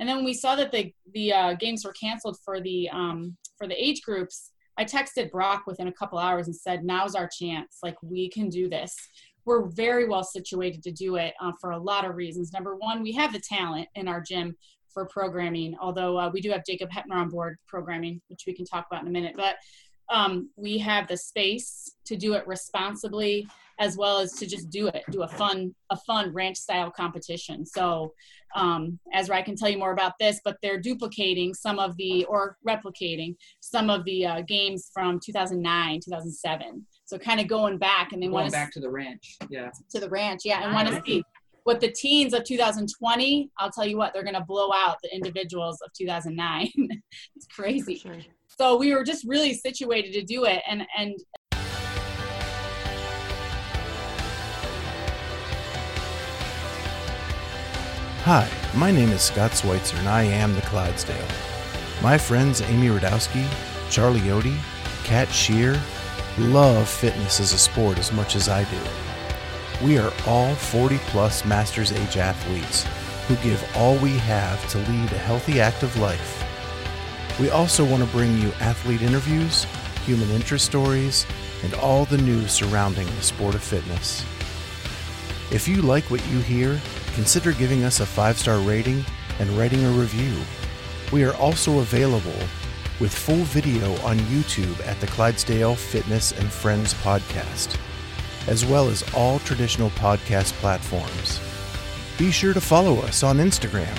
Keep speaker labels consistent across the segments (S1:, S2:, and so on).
S1: And then when we saw that the the uh, games were canceled for the um, for the age groups, I texted Brock within a couple hours and said, "Now's our chance. Like we can do this." We're very well situated to do it uh, for a lot of reasons. Number one, we have the talent in our gym for programming, although uh, we do have Jacob Heppner on board programming, which we can talk about in a minute. But um, we have the space to do it responsibly as well as to just do it do a fun a fun ranch style competition. So um, ezra i can tell you more about this but they're duplicating some of the or replicating some of the uh, games from 2009 2007 so kind of going back and they want
S2: back to the ranch yeah.
S1: To the ranch yeah and want to see what the teens of 2020 i'll tell you what they're going to blow out the individuals of 2009 it's crazy sure so we were just really situated to do it and and
S3: Hi, my name is Scott Switzer and I am the Clydesdale. My friends Amy Radowski, Charlie Odie, Kat Shear love fitness as a sport as much as I do. We are all 40 plus masters age athletes who give all we have to lead a healthy active life we also want to bring you athlete interviews, human interest stories, and all the news surrounding the sport of fitness. If you like what you hear, consider giving us a five star rating and writing a review. We are also available with full video on YouTube at the Clydesdale Fitness and Friends podcast, as well as all traditional podcast platforms. Be sure to follow us on Instagram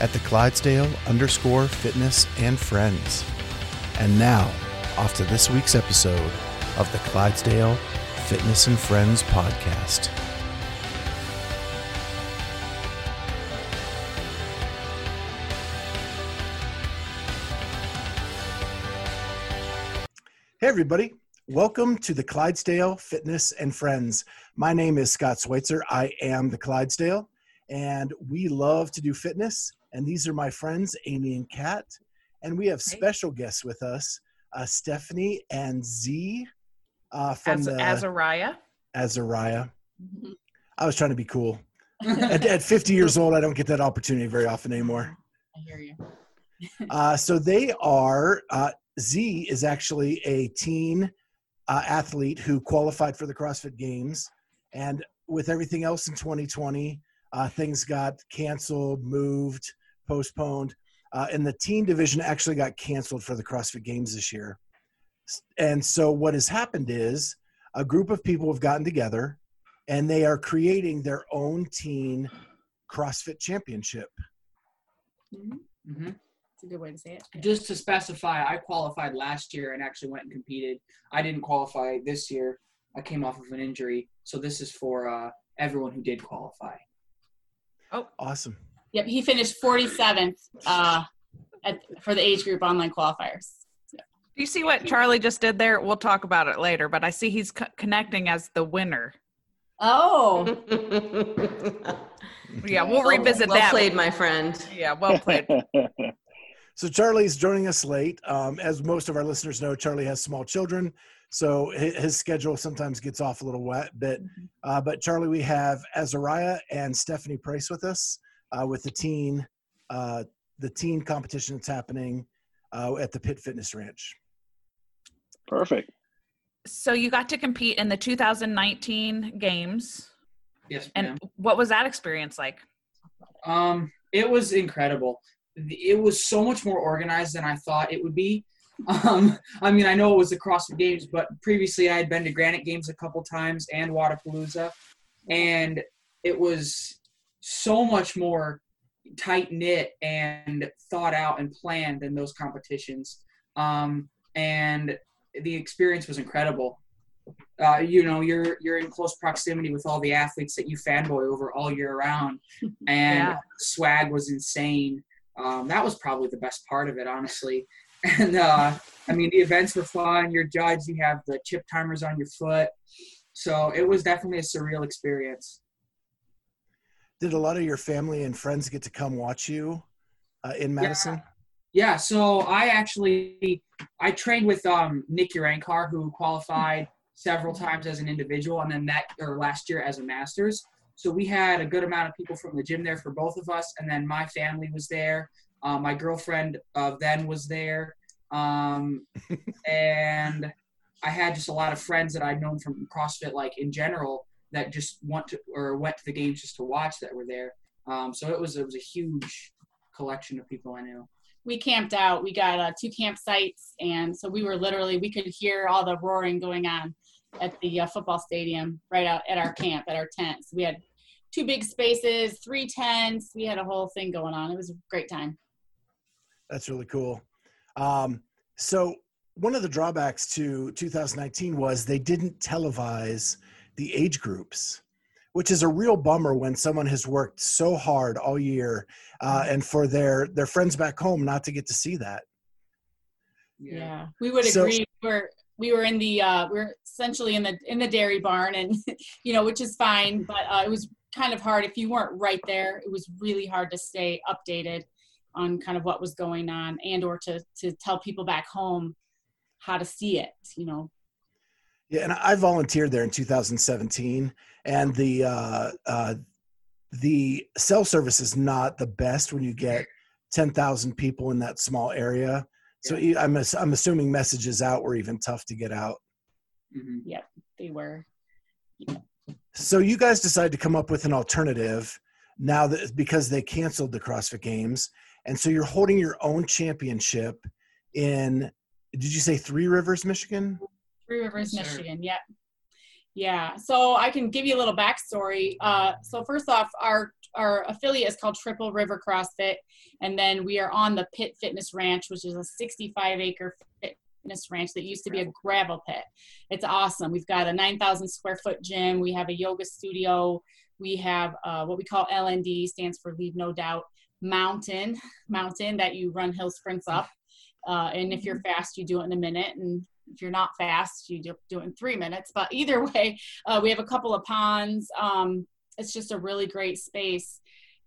S3: at the Clydesdale underscore fitness and friends. And now, off to this week's episode of the Clydesdale Fitness and Friends podcast. Hey, everybody. Welcome to the Clydesdale Fitness and Friends. My name is Scott Switzer. I am the Clydesdale, and we love to do fitness and these are my friends, Amy and Kat. And we have special guests with us, uh, Stephanie and Z uh, from
S4: Az-
S3: the
S4: Azariah.
S3: Azariah. Mm-hmm. I was trying to be cool. at, at, 50 years old, I don't get that opportunity very often anymore.
S1: I hear you.
S3: uh, so they are, uh, Z is actually a teen uh, athlete who qualified for the CrossFit Games. And with everything else in 2020, uh, things got canceled, moved, postponed. Uh, and the teen division actually got canceled for the CrossFit Games this year. And so what has happened is a group of people have gotten together and they are creating their own teen CrossFit championship.
S1: Mm-hmm. Mm-hmm. A good way to say it.
S2: Just to specify, I qualified last year and actually went and competed. I didn't qualify this year. I came off of an injury. So this is for uh, everyone who did qualify.
S3: Oh, awesome.
S1: Yep, he finished 47th uh, at, for the age group online qualifiers.
S4: Do you see what Charlie just did there? We'll talk about it later, but I see he's co- connecting as the winner.
S1: Oh.
S4: yeah, we'll revisit
S5: well
S4: that.
S5: Well played, my friend.
S4: Yeah, well played.
S3: so Charlie's joining us late. Um, as most of our listeners know, Charlie has small children, so his, his schedule sometimes gets off a little wet bit. Mm-hmm. Uh, but Charlie, we have Azariah and Stephanie Price with us uh, with the teen uh, the teen competition that's happening uh, at the Pit Fitness Ranch.
S6: Perfect.
S4: So you got to compete in the 2019 games.
S2: Yes,
S4: ma'am. And what was that experience like?
S2: Um, it was incredible. It was so much more organized than I thought it would be. Um, I mean, I know it was the CrossFit Games, but previously I had been to Granite Games a couple times and Wodapalooza, and it was so much more tight knit and thought out and planned than those competitions. Um, and the experience was incredible. Uh, you know, you're you're in close proximity with all the athletes that you fanboy over all year round, and yeah. swag was insane. Um, that was probably the best part of it, honestly. And uh, I mean, the events were fun. You're judged. You have the chip timers on your foot, so it was definitely a surreal experience
S3: did a lot of your family and friends get to come watch you uh, in Madison?
S2: Yeah. yeah. So I actually I trained with um, Nick Urankar, who qualified several times as an individual, and then that or last year as a masters. So we had a good amount of people from the gym there for both of us, and then my family was there. Uh, my girlfriend uh, then was there, um, and I had just a lot of friends that I'd known from CrossFit, like in general, that just want to or went to the games just to watch that were there. Um, so it was it was a huge collection of people I knew.
S1: We camped out. We got uh, two campsites, and so we were literally we could hear all the roaring going on at the uh, football stadium right out at our camp at our tents. We had two big spaces, three tents. We had a whole thing going on. It was a great time.
S3: That's really cool. Um, so one of the drawbacks to 2019 was they didn't televise the age groups which is a real bummer when someone has worked so hard all year uh,
S1: Mm-hmm.
S3: and for their their friends back home not to get to see that
S1: Yeah, we would
S3: So-
S1: agree. we're we were in the uh, we are essentially in the in the dairy barn, and you know, which is fine, but uh, it was kind of hard if you weren't right there. It was really hard to stay updated on kind of what was going on, and or to to tell people back home how to see it. You know,
S3: yeah and i volunteered there in 2017 and the uh, uh, the cell service is not the best when you get 10,000 people in that small area so e- I'm, I'm assuming messages out were even tough to get out
S2: hmm
S1: they were.
S3: So you guys decided to come up with an alternative now that because they canceled the CrossFit Games, and so you're holding your own championship in. Did you say Three Rivers, Michigan?
S1: Three Rivers,
S2: Yes, sir.
S1: Michigan. Yep. Yeah. So I can give you a little backstory. Uh, so first off, our our affiliate is called Triple River CrossFit, and then we are on the Pit Fitness Ranch, which is a 65 acre fitness ranch that used to be a gravel pit. It's awesome. We've got a 9,000 square foot gym. We have a yoga studio. We have uh, what we call LND, stands for Leave No Doubt Mountain, mountain that you run hill sprints up. Uh, and if you're fast, you do it in a minute. And if you're not fast, you do, do it in three minutes. But either way, uh, we have a couple of ponds. Um, it's just a really great space.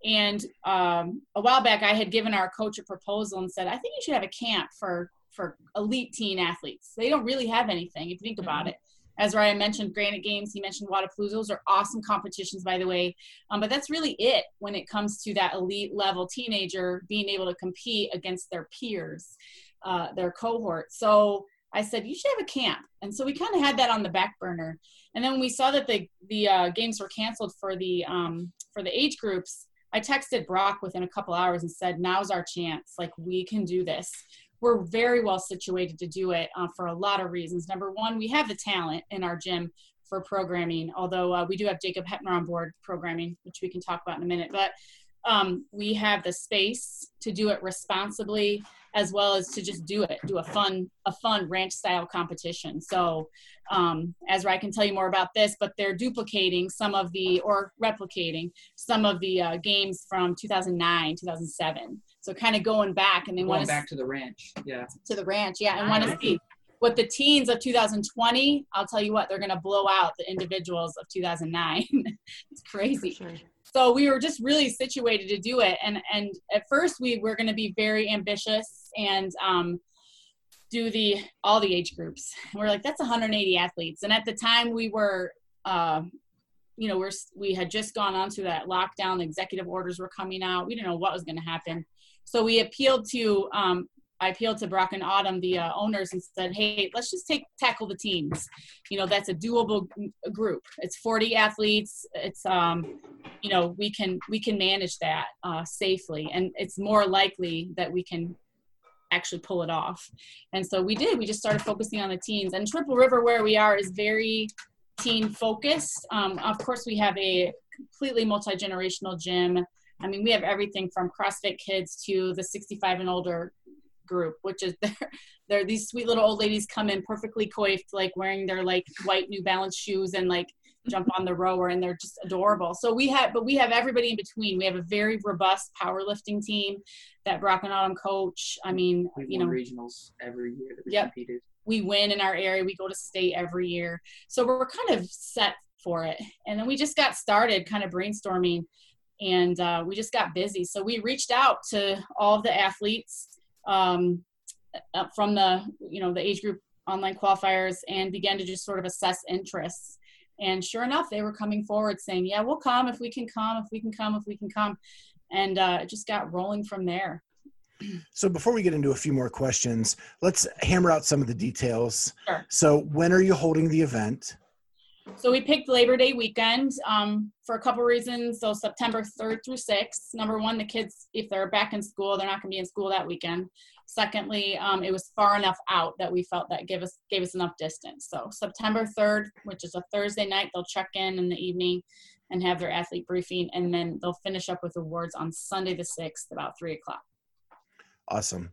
S1: And um, a while back, I had given our coach a proposal and said, I think you should have a camp for for elite teen athletes. They don't really have anything if you think about it. As Ryan mentioned, Granite Games, he mentioned Wodapalooza. Those are awesome competitions, by the way. Um, but that's really it when it comes to that elite level teenager being able to compete against their peers, uh, their cohort. So I said, you should have a camp. And so we kind of had that on the back burner. And then we saw that the, the uh, games were canceled for the, um, for the age groups, I texted Brock within a couple hours and said, now's our chance. Like, we can do this. We're very well situated to do it uh, for a lot of reasons. Number one, we have the talent in our gym for programming, although uh, we do have Jacob Heppner on board programming, which we can talk about in a minute. But um, we have the space to do it responsibly as well as to just do it do a fun a fun ranch style competition. So um, ezra i can tell you more about this but they're duplicating some of the or replicating some of the uh, games from 2009 2007 so kind of going back and they want
S2: Going
S1: to
S2: back to the ranch. Yeah.
S1: to the ranch yeah and want to see what the teens of 2020 i'll tell you what they're going to blow out the individuals of 2009 it's crazy so we were just really situated to do it. And and at first we were going to be very ambitious and um, do the all the age groups. And we're like that's 180 athletes. And at the time we were uh, you know we're we had just gone on to that lockdown. Executive orders were coming out. We didn't know what was going to happen. So we appealed to um, I appealed to Brock and Autumn, the uh, owners, and said, "Hey, let's just take tackle the teams. You know, that's a doable group. It's 40 athletes. It's um, you know, we can we can manage that uh, safely, and it's more likely that we can actually pull it off. And so we did. We just started focusing on the teens. And Triple River, where we are, is very teen focused. Um, of course, we have a completely multi generational gym. I mean, we have everything from CrossFit kids to the 65 and older group, which is they're, they're these sweet little old ladies come in perfectly coiffed, like wearing their like white New Balance shoes and like jump on the rower, and they're just adorable. So we have, but we have everybody in between. We have a very robust powerlifting team that Brock and Autumn coach. I mean, you know,
S2: regionals every year that we
S1: Yep.
S2: competed.
S1: we win in our area. We go to state every year. So we're kind of set for it. And then we just got started kind of brainstorming and uh, we just got busy. So we reached out to all of the athletes um, uh, from the, you know, the age group online qualifiers and began to just sort of assess interests. And sure enough, they were coming forward saying, "Yeah, we'll come if we can come, if we can come, if we can come," and uh, it just got rolling from there.
S3: So before we get into a few more questions, let's hammer out some of the details.
S1: Sure.
S3: So when are you holding the event?
S1: So we picked Labor Day weekend um, for a couple reasons. So September 3rd through 6th. Number one, the kids, if they're back in school, they're not going to be in school that weekend. Secondly, um, it was far enough out that we felt that gave us gave us enough distance. So September 3rd, which is a Thursday night, they'll check in in the evening and have their athlete briefing, and then they'll finish up with awards on Sunday the 6th about three o'clock.
S3: Awesome.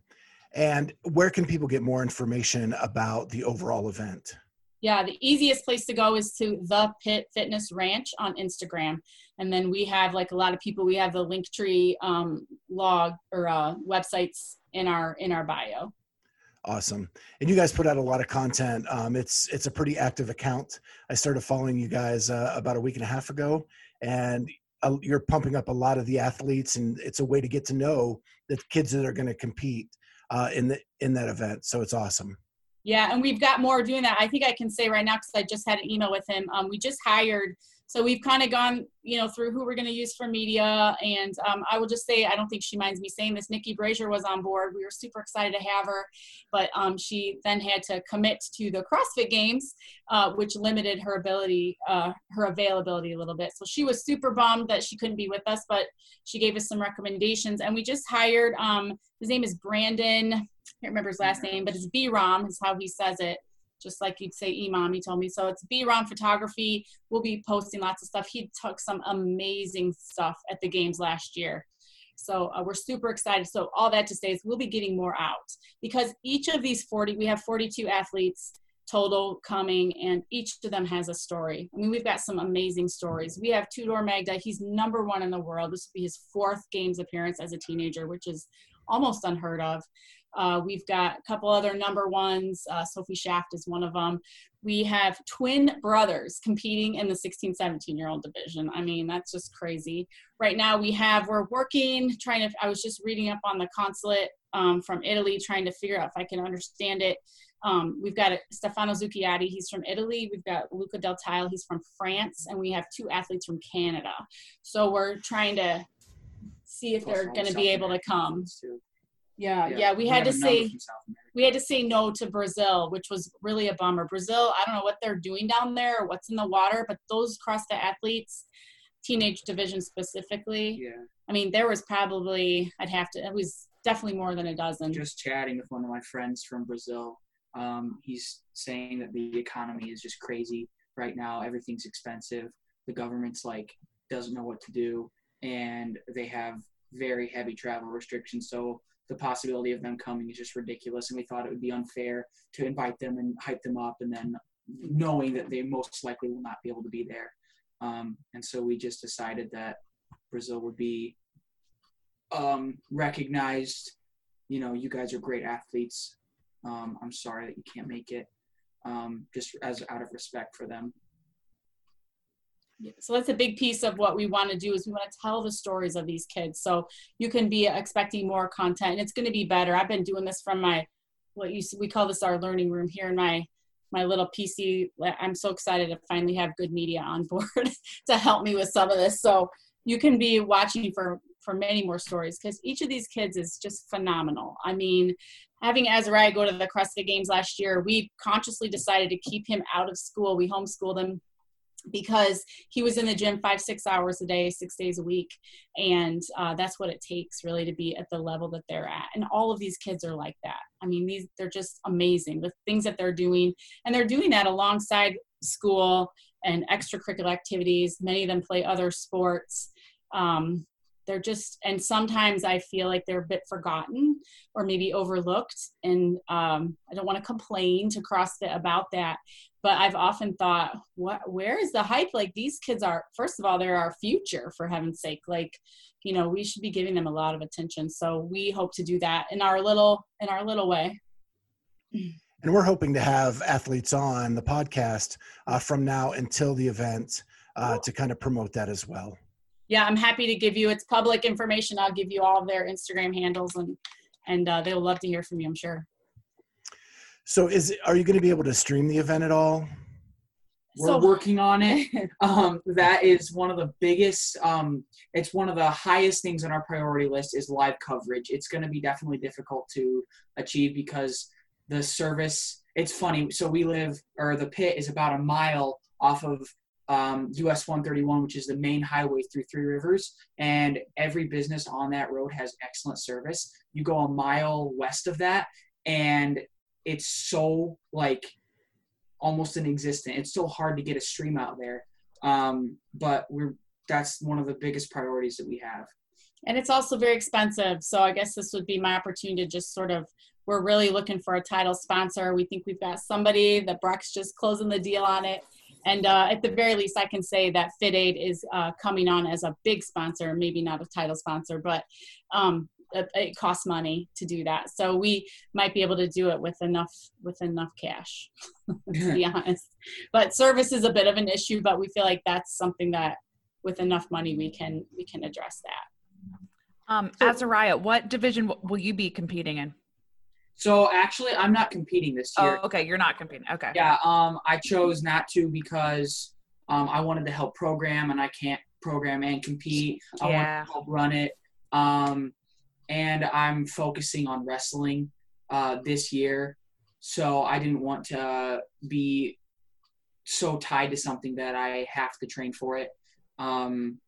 S3: And where can people get more information about the overall event?
S1: Yeah, the easiest place to go is to the Pit Fitness Ranch on Instagram, and then we have like a lot of people. We have the Linktree um, log or uh, websites in our in our bio.
S3: Awesome. And you guys put out a lot of content. Um, it's it's a pretty active account. I started following you guys uh, about a week and a half ago, and uh, you're pumping up a lot of the athletes, and it's a way to get to know the kids that are going to compete uh, in the in that event. So it's awesome.
S1: Yeah, and we've got more doing that. I think I can say right now because I just had an email with him. Um, we just hired, so we've kind of gone, you know, through who we're going to use for media. And um, I will just say, I don't think she minds me saying this. Nikki Brazier was on board. We were super excited to have her, but um, she then had to commit to the CrossFit Games, uh, which limited her ability, uh, her availability a little bit. So she was super bummed that she couldn't be with us, but she gave us some recommendations. And we just hired. Um, his name is Brandon I can't remember his last name, but it's B Rom is how he says it. Just like you'd say Imam, he told me. So it's B Rom Photography. We'll be posting lots of stuff. He took some amazing stuff at the games last year. So uh, we're super excited. So all that to say is we'll be getting more out because each of these 40, we have 42 athletes total coming and each of them has a story. I mean, we've got some amazing stories. We have Tudor Magda. He's number one in the world. This will be his fourth games appearance as a teenager, which is almost unheard of. Uh, we've got a couple other number ones. Uh, Sophie Shaft is one of them. We have twin brothers competing in the 16, 17 year old division. I mean, that's just crazy. Right now, we have, we're working, trying to, I was just reading up on the consulate um, from Italy, trying to figure out if I can understand it. Um, we've got Stefano Zucchiati, he's from Italy. We've got Luca Del Tile, he's from France. And we have two athletes from Canada. So we're trying to see if they're going to be able to come. Yeah, yeah, we had to say we had to say no to Brazil, which was really a bummer. Brazil, I don't know what they're doing down there or what's in the water, but those CrossFit athletes, teenage division specifically.
S2: Yeah.
S1: I mean, there was probably I'd have to. It was definitely more than a dozen.
S2: Just chatting with one of my friends from Brazil, um, he's saying that the economy is just crazy right now. Everything's expensive. The government's like doesn't know what to do, and they have very heavy travel restrictions. So the possibility of them coming is just ridiculous. And we thought it would be unfair to invite them and hype them up, and then knowing that they most likely will not be able to be there. Um, and so we just decided that Brazil would be um, recognized. You know, you guys are great athletes. Um, I'm sorry that you can't make it, um, just as out of respect for them.
S1: So that's a big piece of what we want to do is we want to tell the stories of these kids. So you can be expecting more content and it's going to be better. I've been doing this from my what you we call this our learning room here in my my little PC. I'm so excited to finally have good media on board to help me with some of this. So you can be watching for for many more stories because each of these kids is just phenomenal. I mean, having Azariah go to the CrossFit Games last year, we consciously decided to keep him out of school. We homeschooled him because he was in the gym five six hours a day six days a week. And uh, that's what it takes really to be at the level that they're at. And all of these kids are like that. I mean these they're just amazing the things that they're doing. And they're doing that alongside school and extracurricular activities. Many of them play other sports. Um, they're just and sometimes i feel like they're a bit forgotten or maybe overlooked. And um, i don't want to complain to cross crossfit about that. But i've often thought what where is the hype? Like these kids are first of all they're our future for heaven's sake. Like you know we should be giving them a lot of attention. So we hope to do that in our little in our little way.
S3: And we're hoping to have athletes on the podcast uh, from now until the event uh, to kind of promote that as well
S1: yeah i'm happy to give you it's public information i'll give you all of their instagram handles and and uh, they'll love to hear from you i'm sure
S3: so is are you going to be able to stream the event at all?
S2: We're
S1: So-
S2: working on it. Um, that is one of the biggest. Um, it's one of the highest things on our priority list is live coverage. It's going to be definitely difficult to achieve because the service. It's funny. So we live, or the pit is about a mile off of um, US 131, which is the main highway through Three Rivers, and every business on that road has excellent service. You go a mile west of that, and it's so like almost inexistent. It's so hard to get a stream out there. Um, but we're that's one of the biggest priorities that we have.
S1: and it's also very expensive. So I guess this would be my opportunity to just sort of, we're really looking for a title sponsor. We think we've got somebody that Brock's just closing the deal on it. And uh, at the very least, I can say that FitAid is uh, coming on as a big sponsor, maybe not a title sponsor, but um, it, it costs money to do that. So we might be able to do it with enough with enough cash, to be honest. But service is a bit of an issue, but we feel like that's something that with enough money we can we can address that.
S4: Um,
S2: So-
S4: Azariah, what division will you be competing in?
S2: So actually, I'm not competing this year.
S4: Oh, okay, you're not competing. Okay.
S2: Yeah, um, I chose not to because um, I wanted to help program, and I can't program and compete. I want
S4: Yeah.
S2: to help run it, um, and I'm focusing on wrestling uh, this year. So I didn't want to be so tied to something that I have to train for it. Um,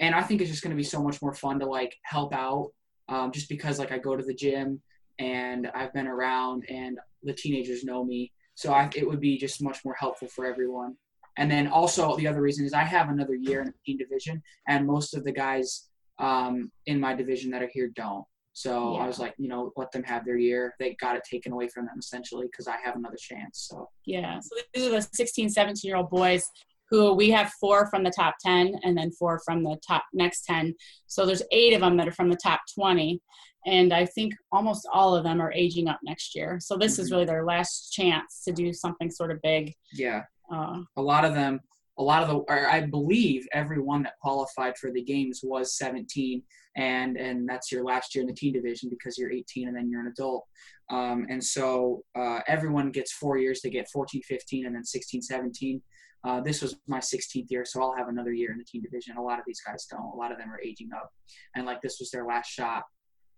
S2: and I think it's just going to be so much more fun to like help out, um, just because like I go to the gym and I've been around and the teenagers know me. So I, it would be just much more helpful for everyone. And then also the other reason is I have another year in the teen division, and most of the guys um, in my division that are here don't. So I was like, you know, let them have their year. They got it taken away from them essentially because I have another chance. So
S1: Yeah. So these are the 16, 17 year old boys who we have four from the top 10 and then four from the top next 10. So there's eight of them that are from the top 20. And I think almost all of them are aging up next year. So this is
S2: Mhm.
S1: really their last chance to do something sort of big.
S2: yeah,
S1: Uh,
S2: a lot of them, a lot of the, or I believe everyone that qualified for the games was 17, and and that's your last year in the teen division because you're 18 and then you're an adult. Um, and so uh, everyone gets four years. They get 14, 15, and then 16, 17. Uh, this was my 16th year, so I'll have another year in the teen division. A lot of these guys don't. A lot of them are aging up, and like this was their last shot.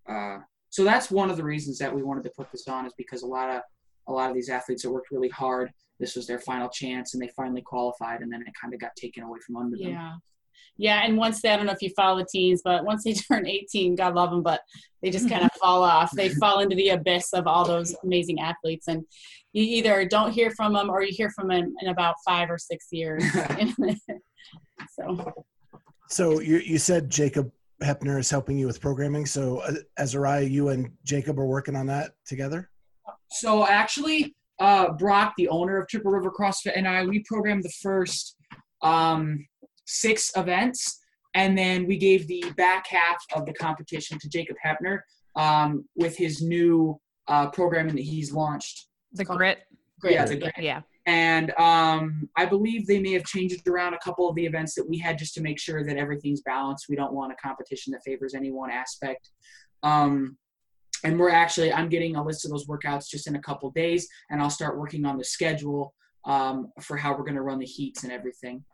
S2: Uh, so that's one of the reasons that we wanted to put this on is because a lot of a lot of these athletes that worked really hard this was their final chance and they finally qualified and then it kind of got taken away from under them.
S1: yeah. Yeah. And once they, I don't know if you follow the teens, but once they turn 18, God love them, but they just kind of fall off. They fall into the abyss of all those amazing athletes. And you either don't hear from them or you hear from them in about five or six years. so.
S3: So you you said Jacob Heppner is helping you with programming. So uh, Azariah, you and Jacob are working on that together.
S2: So actually, uh, Brock, the owner of Triple River CrossFit, and I, we programmed the first um, six events, and then we gave the back half of the competition to Jacob Heppner um, with his new uh, programming that he's launched.
S4: The grit.
S1: Great.
S2: Yeah, the
S4: Yeah.
S2: And um, I believe they may have changed around a couple of the events that we had just to make sure that everything's balanced. We don't want a competition that favors any one aspect. Um, and we're actually, I'm getting a list of those workouts just in a couple days, and I'll start working on the schedule um, for how we're going to run the heats and everything.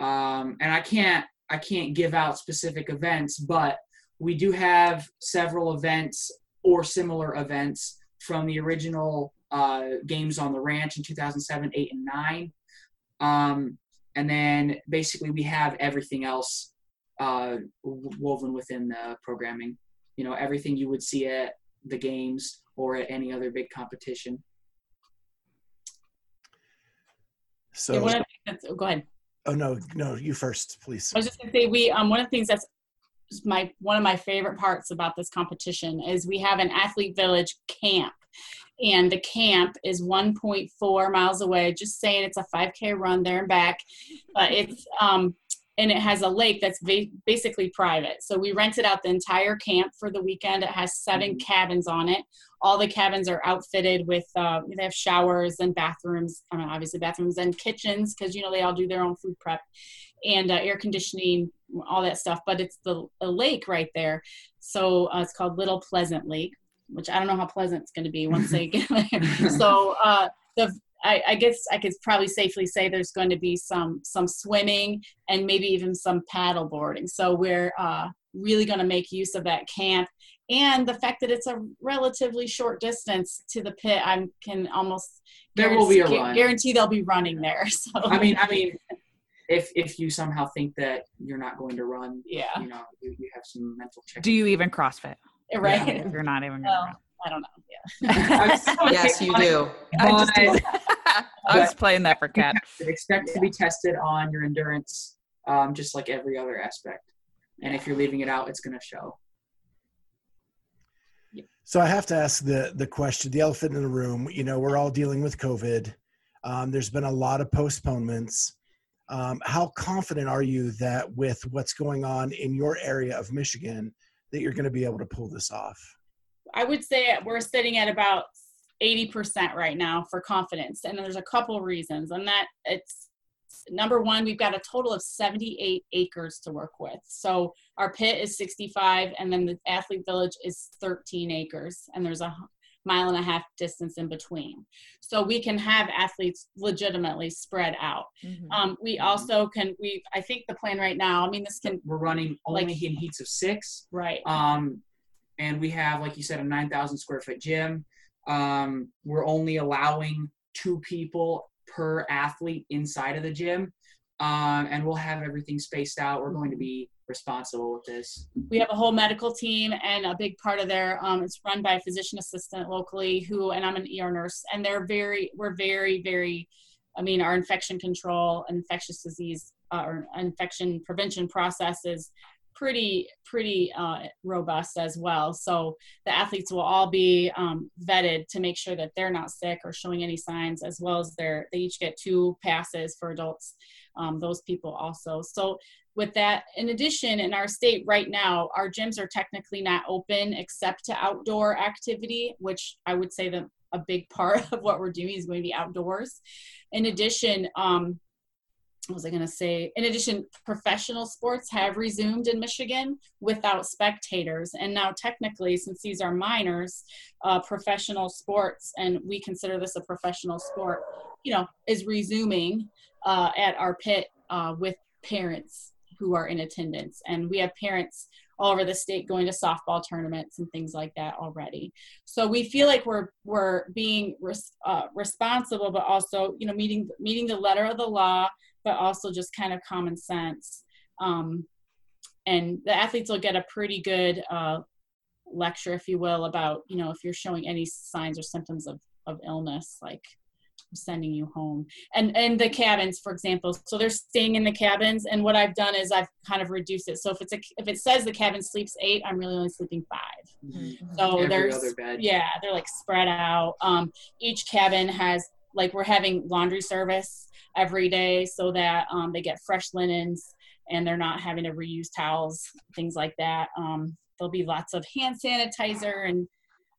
S2: Um, and I can't, I can't give out specific events, but we do have several events or similar events from the original uh, games on the ranch in 2007, 8, and 9. Um, and then basically we have everything else uh, woven within the programming. You know, everything you would see at the games or at any other big competition.
S1: Yeah,
S3: So
S1: one of the things that's- oh, go ahead.
S3: oh no no you first please.
S1: I was just gonna say we um one of the things that's my one of my favorite parts about this competition is we have an athlete village camp and the camp is 1.4 miles away. Just saying it's a 5k run there and back but it's um and it has a lake that's va- basically private. So we rented out the entire camp for the weekend. It has 7 cabins on it. All the cabins are outfitted with uh, they have showers and bathrooms I mean, obviously bathrooms and kitchens because you know they all do their own food prep and uh, air conditioning all that stuff but it's the a lake right there. So uh, it's called little pleasant lake which i don't know how pleasant it's going to be once they get there so uh, the I, I guess I could probably safely say there's going to be some some swimming and maybe even some paddle boarding. So we're uh, really going to make use of that camp and the fact that it's a relatively short distance to the pit. I can almost
S2: There will be a
S1: guarantee-
S2: run.
S1: guarantee they'll be running there. So
S2: I mean, I mean, if if you somehow think that you're not going to run,
S1: yeah,
S2: you know, you, you have some mental check.
S4: Do you even CrossFit?
S1: right.
S4: If you're not even
S1: Well,
S4: gonna
S1: I don't know. Yeah.
S5: Yes, you do.
S4: I just I was playing that for cat.
S2: expect to be tested on your endurance, um, just like every other aspect. And if you're leaving it out, it's going to show.
S3: So I have to ask the the question, the elephant in the room. You know, we're all dealing with COVID. Um, there's been a lot of postponements. Um, how confident are you that with what's going on in your area of Michigan, that you're going to be able to pull this off?
S1: I would say we're sitting at about 80% right now for confidence. And there's a couple reasons. And that it's number one, we've got a total of 78 acres to work with. So our pit is 65, and then the athlete village is 13 acres. And there's a mile and a half distance in between. So we can have athletes legitimately spread out.
S4: Mm-hmm.
S1: Um, we also can, we, I think the plan right now, I mean, this can,
S2: We're running only
S1: Like-
S2: in heats of six.
S1: right.
S2: Um, and we have, like you said, a 9,000 square foot gym. Um, we're only allowing two people per athlete inside of the gym. Um, and we'll have everything spaced out. We're going to be responsible with this.
S1: we have a whole medical team and a big part of their um, it's run by a physician assistant locally who and i'm an er nurse and they're very we're very very i mean our infection control and infectious disease uh, or infection prevention process is pretty pretty uh, robust as well so the athletes will all be um, vetted to make sure that they're not sick or showing any signs as well as they're they each get two passes for adults um, those people also. So with that in addition in our state right now our gyms are technically not open except to outdoor activity which i would say that a big part of what we're doing is going to be outdoors. In addition um, what was i going to say? In addition professional sports have resumed in michigan without spectators. And now technically since these are minors uh, professional sports and we consider this a professional sport you know is resuming uh, at our pit uh, with parents who are in attendance. And we have parents all over the state going to softball tournaments and things like that already. So we feel like we're we're being res, uh, responsible, but also you know meeting meeting the letter of the law, but also just kind of common sense. Um, and the athletes will get a pretty good uh, lecture, if you will, about you know if you're showing any signs or symptoms of of illness, like sending you home. And and the cabins for example. So they're staying in the cabins and what i've done is i've kind of reduced it. So if it's a if it says the cabin sleeps eight i'm really only sleeping five. So
S2: Every
S1: there's yeah they're like spread out. Um each cabin has like we're having laundry service every day so that um, they get fresh linens and they're not having to reuse towels things like that. Um there'll be lots of hand sanitizer and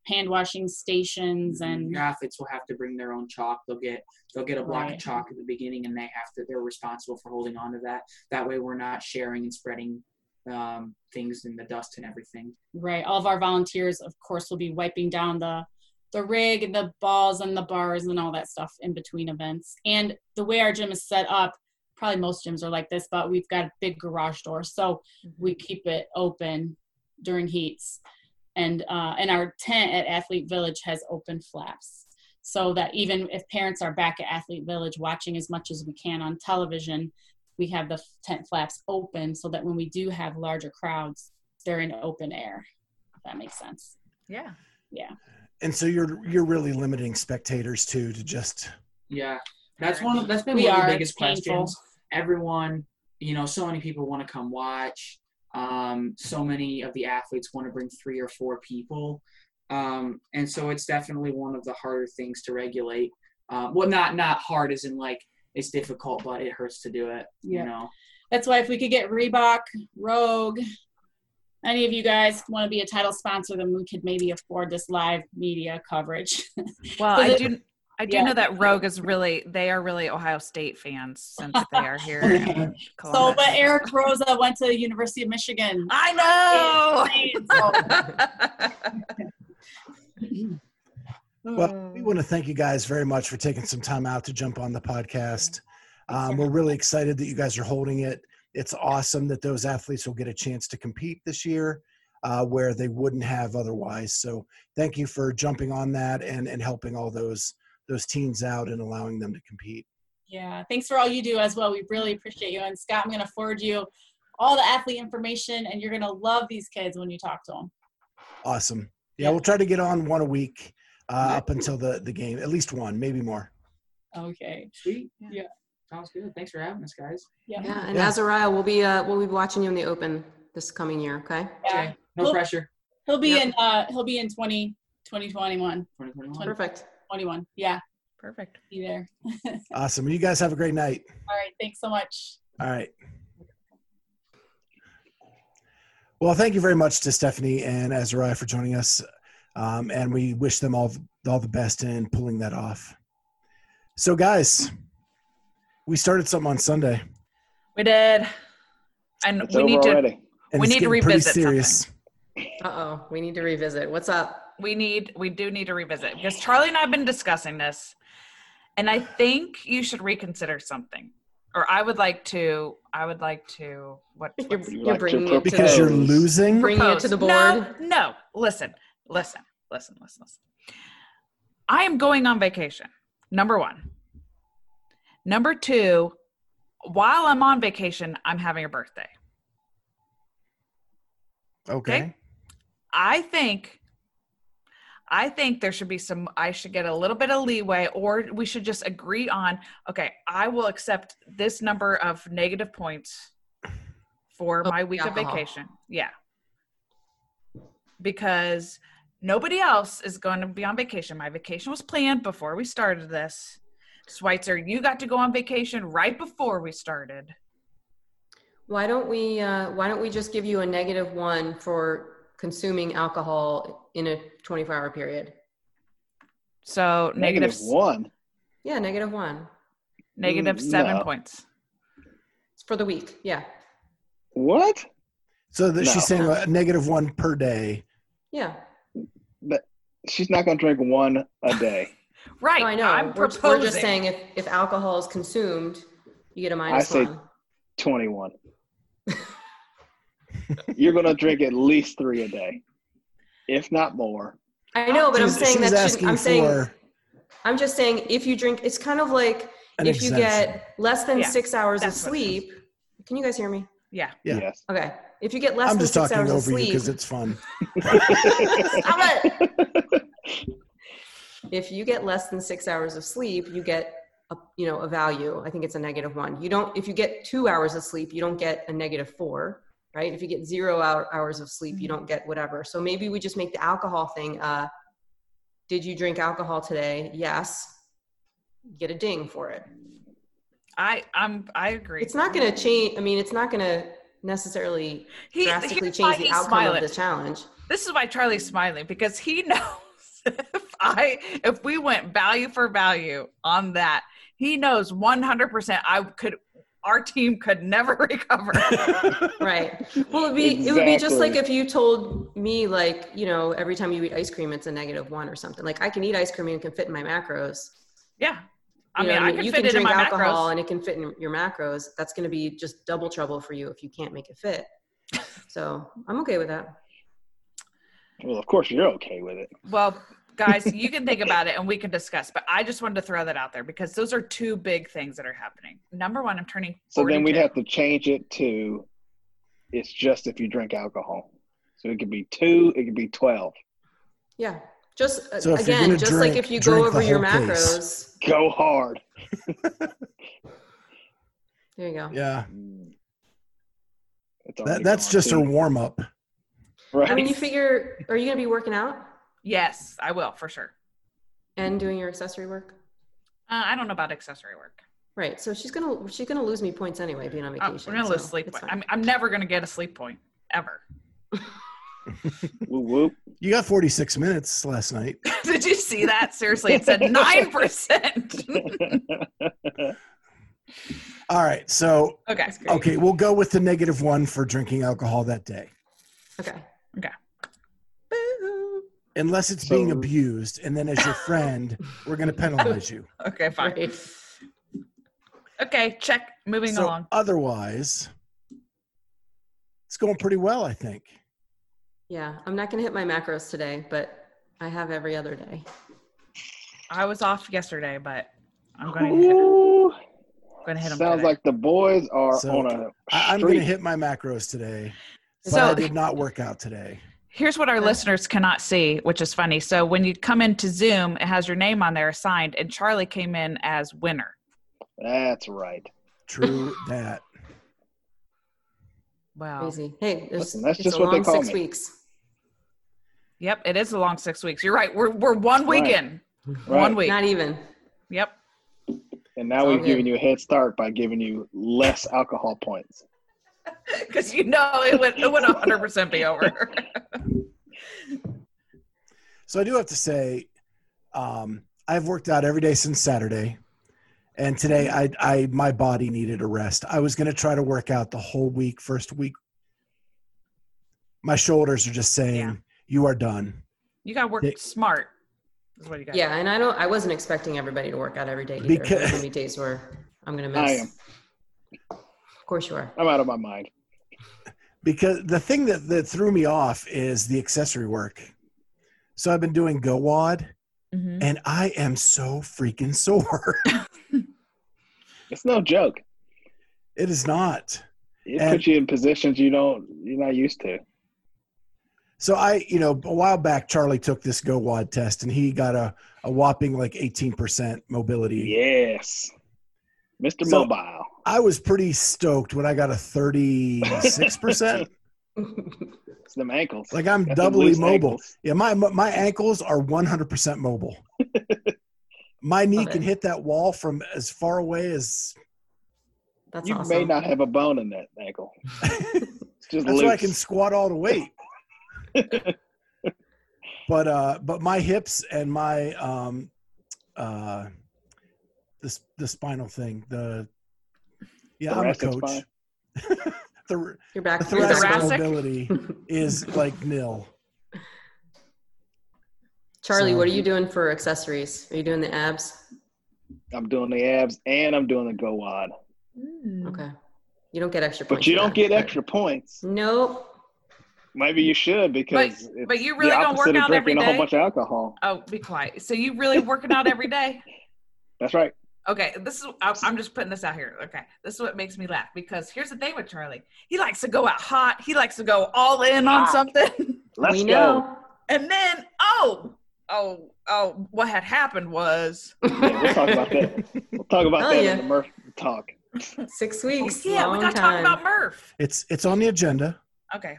S1: hand washing stations and
S2: your athletes will have to bring their own chalk. They'll get they'll get a block
S1: Right.
S2: of chalk at the beginning, and they have to they're responsible for holding on to that. That way, we're not sharing and spreading um, things in the dust and everything.
S1: Right. All of our volunteers, of course, will be wiping down the the rig and the balls and the bars and all that stuff in between events. And the way our gym is set up, probably most gyms are like this, but we've got a big garage door, so we keep it open during heats. And uh, and our tent at Athlete Village has open flaps, so that even if parents are back at Athlete Village watching as much as we can on television, we have the tent flaps open so that when we do have larger crowds, they're in open air. If that makes sense.
S4: Yeah. Yeah.
S3: And so you're you're really limiting spectators too to just
S2: Yeah, that's one. Of, that's been
S1: We
S2: one of the biggest
S1: It's painful.
S2: questions. Everyone, you know, so many people want to come watch. Um, so many of the athletes want to bring three or four people, um, and so it's definitely one of the harder things to regulate. Um, well, not not hard as in like it's difficult, but it hurts to do it.
S1: Yeah.
S2: You know.
S1: That's why if we could get Reebok, Rogue, any of you guys want to be a title sponsor, then we could maybe afford this live media coverage.
S4: Well, I do. I do
S1: yeah.
S4: know that Rogue is really. They are really Ohio State fans since they are here. in
S1: so, but Eric Rosa went to the University of Michigan.
S4: I know.
S3: Well we want to thank you guys very much for taking some time out to jump on the podcast. Um, we're really excited that you guys are holding it. It's awesome that those athletes will get a chance to compete this year uh, where they wouldn't have otherwise. So thank you for jumping on that and, and helping all those those teens out and allowing them to compete.
S1: Yeah, thanks for all you do as well. We really appreciate you. And Scott, I'm going to forward you all the athlete information, and you're going to love these kids when you talk to them.
S3: Awesome. Yeah, we'll try to get on one a week uh, up until the the game, at least one, maybe more.
S1: Okay.
S2: Sweet.
S1: Yeah.
S2: Sounds good. Thanks for having us, guys.
S1: Yeah.
S5: Yeah, and
S3: Yeah.
S5: Azariah, we'll be uh, we'll be watching you in the open this coming year. Okay.
S1: Yeah.
S2: Okay. No
S1: Well-
S2: pressure.
S1: He'll be
S5: Yep.
S1: in. Uh, he'll be in 20, 2021,
S2: 2021.
S5: Perfect.
S1: 21. Yeah.
S4: Perfect.
S1: Be there.
S3: Awesome. You guys have a great night.
S1: All right. Thanks so much.
S3: All right. Well, thank you very much to Stephanie and Azariah for joining us, um, and we wish them all all the best in pulling that off. So, guys, we started something on Sunday,
S4: We did. And
S6: It's
S4: we
S6: over
S4: need to
S6: already.
S3: and
S4: We need to
S3: getting
S4: revisit
S3: serious.
S5: Uh oh, we need to revisit. What's up?
S4: We need we do need to revisit because Charlie and I have been discussing this, and I think you should reconsider something. Or I would like to. I would like to. What?
S5: You're,
S6: you
S5: you're
S6: like to
S5: bringing it to
S3: Because
S5: the,
S3: you're losing.
S5: Bring- Bringing it to the
S4: No,
S5: board?
S4: No, listen, listen, listen, listen, listen. I am going on vacation. Number one. Number two, while I'm on vacation, I'm having a birthday.
S3: Okay.
S4: I think I think there should be some I should get a little bit of leeway or we should just agree on okay, I will accept this number of negative points for
S5: Oh,
S4: my week of vacation. Yeah. Because nobody else is going to be on vacation. My vacation was planned before we started this. Switzer, you got to go on vacation right before we started.
S5: why don't we uh, why don't we just give you a negative one for consuming alcohol in a 24 hour period?
S4: So negative
S6: Negative one.
S5: Yeah, negative one
S4: negative
S6: Mm,
S4: 7
S6: no.
S4: points.
S5: It's for the week. Yeah,
S6: What?
S3: So that
S6: No.
S3: she's saying a negative one per day.
S5: yeah.
S6: But she's not going to drink one a day.
S4: Right.
S5: No, I know.
S4: I'm
S5: we're,
S4: proposing.
S5: we're just saying if if alcohol is consumed, you get a minus
S6: say-
S5: one.
S6: 21. You're going to drink at least three a day, if not more.
S5: I know, but I'm saying
S3: she's
S5: that
S3: asking
S5: I'm saying
S3: for
S5: I'm just saying if you drink, it's kind of like
S3: an
S5: if you get less than
S4: Yeah,
S5: six hours of
S4: that's what
S5: sleep. Can you guys hear me?
S4: yeah.
S3: Yeah.
S6: Yes.
S5: Okay. If you get less
S3: I'm
S5: than
S3: just
S5: six
S3: talking
S5: hours of
S3: over you
S5: sleep,
S3: because it's fun.
S5: Stop it. if you get less than six hours of sleep, you get a you know a value. I think it's a negative one. You don't. If you get two hours of sleep, you don't get a negative four, right? If you get zero hour, hours of sleep, you don't get whatever. So maybe we just make the alcohol thing. Uh, did you drink alcohol today? Yes. Get a ding for it.
S4: I I'm I agree.
S5: It's not going to change. I mean, it's not going to necessarily
S4: He-
S5: drastically change the outcome
S4: smiling.
S5: of the challenge.
S4: This is why Charlie's smiling because he knows if I if we went value for value on that, he knows 100% I could our team could never recover.
S5: right well it'd be it would be just like if you told me like you know every time you eat ice cream it's a negative one or something like i can eat ice cream and it can fit in my macros
S4: yeah. I
S5: You
S4: mean,
S5: know,
S4: I can
S5: you
S4: fit
S5: can
S4: it in
S5: drink
S4: my
S5: alcohol
S4: macros.
S5: and it can fit in your macros that's going to be just double trouble for you if you can't make it fit so i'm okay with that
S6: well, of course, you're okay with it.
S4: Well, guys, you can think about it and we can discuss, but I just wanted to throw that out there because those are two big things that are happening. Number one, I'm turning
S6: So then we'd have to change it to it's just if you drink alcohol. So it could be two, it could be 12.
S5: yeah just uh,
S3: So
S5: again
S3: gonna
S5: just like if you go over your
S3: whole case.
S5: macros
S6: Go hard.
S5: there you go
S3: Yeah.
S6: It's already
S3: That, that's just her
S6: too.
S3: warm up.
S6: Right.
S5: i mean you figure are you going to be working out
S4: Yes, I will for sure.
S5: and doing your accessory work
S4: Uh, I don't know about accessory work.
S5: Right. So she's gonna she's gonna lose me points anyway being on
S4: Oh,
S5: vacation.
S4: we're gonna lose
S5: so
S4: sleep point. I'm, I'm never gonna get a sleep point ever.
S6: whoop, whoop.
S3: You got 46 minutes last night.
S4: Did you see that? Seriously, it said nine percent.
S3: All right. So,
S4: okay.
S3: Okay, we'll go with the negative one for drinking alcohol that day.
S5: Okay.
S4: Okay.
S5: Boo.
S3: unless it's being abused, and then as your friend, we're going to penalize you.
S4: Okay, fine.
S5: Right.
S4: Okay, check. Moving
S3: so
S4: along.
S3: otherwise, it's going pretty well, I think.
S5: Yeah, I'm not going to hit my macros today, but I have every other day.
S4: I was off yesterday, but I'm going to hit,
S6: Ooh,
S4: going to hit them
S6: sounds
S4: today.
S6: like the boys are
S3: So,
S6: on a
S3: I, I'm going to hit my macros today, but
S4: So-
S3: I did not work out today.
S4: Here's what our
S5: Okay.
S4: listeners cannot see, which is funny. So when you come into Zoom, it has your name on there assigned, and Charlie came in as winner.
S6: That's right.
S3: True that.
S4: Wow.
S5: Crazy. Hey, there's,
S6: Listen, that's just what they
S5: long
S6: call
S5: six
S6: me.
S5: weeks.
S4: Yep, it is a long six weeks. You're right. We're we're one week
S6: Right.
S4: in.
S6: Right.
S4: One week.
S5: Not even.
S4: Yep.
S6: And now
S5: It's
S6: we've given
S5: good.
S6: you a head start by giving you less alcohol points.
S4: Because you know it would it would 100 percent be over.
S3: So I do have to say, um, I've worked out every day since Saturday, and today I, I my body needed a rest. I was going to try to work out the whole week, first week. My shoulders are just saying,
S4: Yeah.
S3: "You are done."
S4: you got to work
S3: They-
S4: smart. Is what you got.
S5: Yeah, and I don't. I wasn't expecting everybody to work out every day either.
S3: Because-
S5: There's gonna be days where I'm gonna miss.
S6: I am.
S5: Of course you are.
S6: I'm out of my mind.
S3: because the thing that, that threw me off is the accessory work. So I've been doing GOWOD,
S4: Mhm.
S3: and I am so freaking sore.
S6: It's no joke.
S3: it is not.
S6: It
S3: And-
S6: puts you in positions you don't you're not used to.
S3: So I, you know, a while back, Charlie took this GOWOD test, and he got a, a whopping like eighteen percent mobility.
S6: Yes. Mr.
S3: So-
S6: Mobile.
S3: I was pretty stoked when I got a thirty six percent.
S6: It's them ankles.
S3: Like I'm
S6: Got
S3: doubly mobile.
S6: ankles.
S3: Yeah, my my ankles are one hundred percent mobile. my knee
S5: Love
S3: can hit that wall from as far away as.
S5: That's
S6: You
S5: awesome.
S6: may not have a bone in that ankle. It's just
S3: That's
S6: loose.
S3: why I can squat all the weight. but uh, but my hips and my um, uh, this the spinal thing the yeah I'm a coach.
S6: spine?
S3: the,
S5: You're back.
S3: the
S5: you're
S3: thoracic
S4: thoracic?
S3: mobility is like nil.
S5: Charlie,
S3: So-
S5: what are you doing for accessories? Are you doing the abs?
S6: I'm doing the abs and I'm doing the GOWOD.
S4: Mm.
S5: Okay. You don't get extra points.
S6: But you don't
S5: that,
S6: get
S5: but-
S6: extra points.
S5: Nope.
S6: Maybe you should because it's
S4: but you
S6: the
S4: really don't
S6: opposite
S4: work
S6: of
S4: out every
S6: drinking a whole bunch of alcohol.
S4: Oh, be quiet. So you really working out every day?
S6: That's right.
S4: Okay, this is I'm I'm just putting this out here. Okay, this is what makes me laugh because here's the thing with Charlie. He likes to go out hot. He likes to go all in on something,
S6: Let's
S5: we
S6: go.
S5: know.
S4: and then oh oh oh, what had happened was
S6: Yeah, we'll talk about that. We'll talk about
S5: Oh,
S6: that
S5: yeah.
S6: in the Murph talk.
S5: Six weeks.
S4: yeah, we got to talk about Murph.
S3: It's it's on the agenda.
S4: Okay,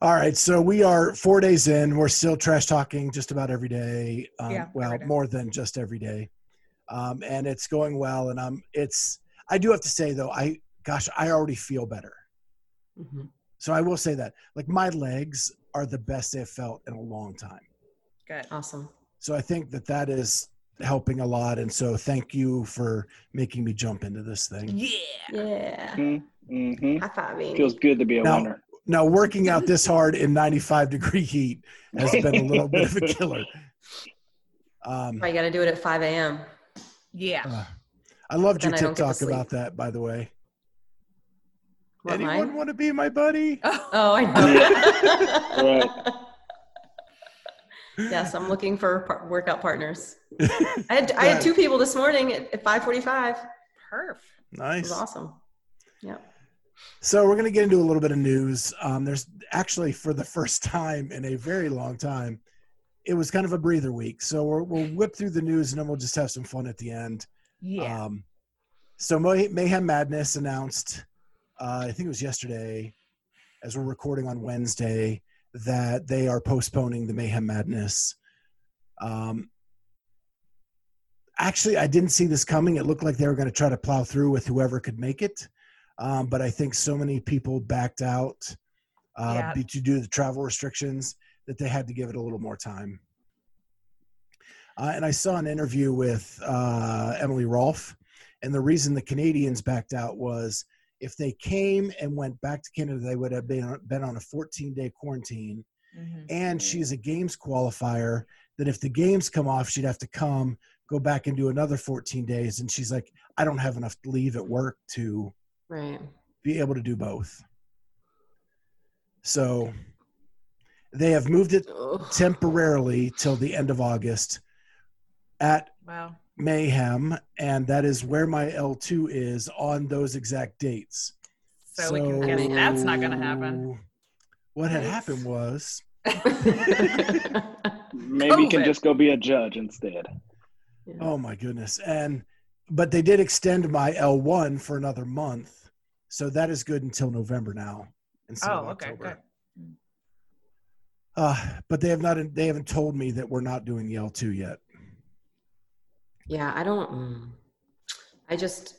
S3: All right, so we are four days in. We're still trash talking just about every day. Um,
S4: Yeah,
S3: well,
S4: every day.
S3: more than just every day, um, and it's going well. And I'm. It's. I do have to say though, I gosh, I already feel better.
S5: Mhm.
S3: So I will say that, like my legs are the best they've felt in a long time.
S4: good.
S5: Awesome.
S3: So I think that that is helping a lot. And so thank you for making me jump into this thing.
S4: Yeah.
S5: Yeah.
S6: Mm-hmm.
S5: High fiving.
S6: Feels good to be a
S3: Now-
S6: winner.
S3: Now, working out this hard in 95 degree heat has been a little bit of a killer. Um,
S5: I got to do it at 5 a.m.
S4: Yeah.
S3: Uh, I loved your
S5: Then I don't get to
S3: TikTok about that, by the way.
S5: What,
S3: Anyone
S5: mine?
S3: want to be my buddy?
S5: Oh, I know. yes, I'm looking for par- workout partners. I had I had two people this morning at, at 5:45.
S4: Perf.
S5: It
S3: Nice.
S5: was awesome. Yeah.
S3: So we're going to get into a little bit of news. Um, there's actually, for the first time in a very long time, it was kind of a breather week. So we're, we'll whip through the news and then we'll just have some fun at the end.
S4: Yeah.
S3: Um, so May- Mayhem Madness announced, uh, I think it was yesterday, as we're recording on Wednesday, that they are postponing the Mayhem Madness. Um, actually, I didn't see this coming. It looked like they were going to try to plow through with whoever could make it, um, but I think so many people backed out uh, to do the travel restrictions that they had to give it a little more time. Uh, and I saw an interview with uh, Emily Rolfe, and the reason the Canadians backed out was if they came and went back to Canada, they would have been been on a 14 day quarantine,
S4: Mhm.
S3: and she's a games qualifier that if the games come off she'd have to come go back and do another 14 days and she's like i don't have enough leave at work to
S5: Right.
S3: be able to do both so they have moved it
S5: Ugh.
S3: temporarily till the end of august at
S4: Wow.
S3: mayhem and that is where my l2 is on those exact dates
S4: So, we can guess that's not going to happen.
S3: what had happened was
S6: Maybe you can just go be a judge instead.
S3: Oh my goodness. And but they did extend my L1 for another month. So that is good until November now. instead oh, of
S4: Oh, okay,
S3: October.
S4: good.
S3: Uh, but they have not they haven't told me that we're not doing the L2 yet.
S5: yeah, I don't. mm. I just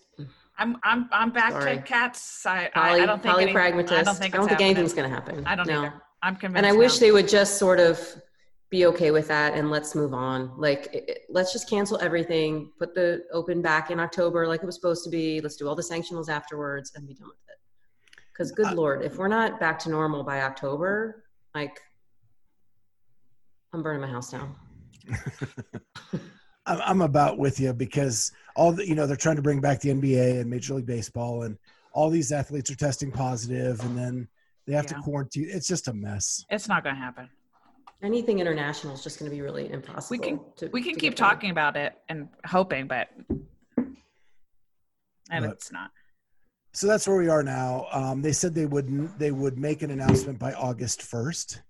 S4: I'm I'm I'm back
S5: Sorry.
S4: to Cat's. I,
S5: poly,
S4: I don't think any,
S5: polypragmatist.
S4: I don't think, it's
S5: think anything's going to happen.
S4: I don't know. I'm convinced.
S5: And I wish they would just sort of be okay with that and let's move on. Like, it- it- let's just cancel everything, put the open back in October like it was supposed to be. Let's do all the sanctionals afterwards and be done with it. Because, good
S3: Uh,
S5: lord, if we're not back to normal by October, like, I'm burning my house down.
S3: I'm, I'm about with you because all the, you know they're trying to bring back the NBA and Major League Baseball and all these athletes are testing positive and then they have
S4: Yeah.
S3: to quarantine. It's just a mess.
S4: it's not going to happen.
S5: Anything international is just going to be really impossible.
S4: We can
S5: to,
S4: we can keep talking about it and hoping, but and
S3: But-
S4: it's not.
S3: So that's where we are now. Um, they said they would they would make an announcement by August first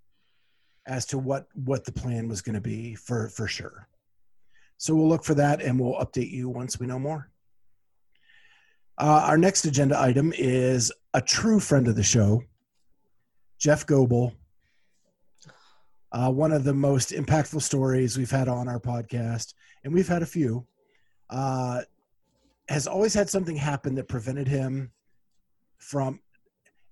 S3: as to what what the plan was going to be for for sure. So we'll look for that and we'll update you once we know more. Uh, our next agenda item is a true friend of the show, Jeff Goebel. Uh, one of the most impactful stories we've had on our podcast, and we've had a few. Uh, has always had something happen that prevented him from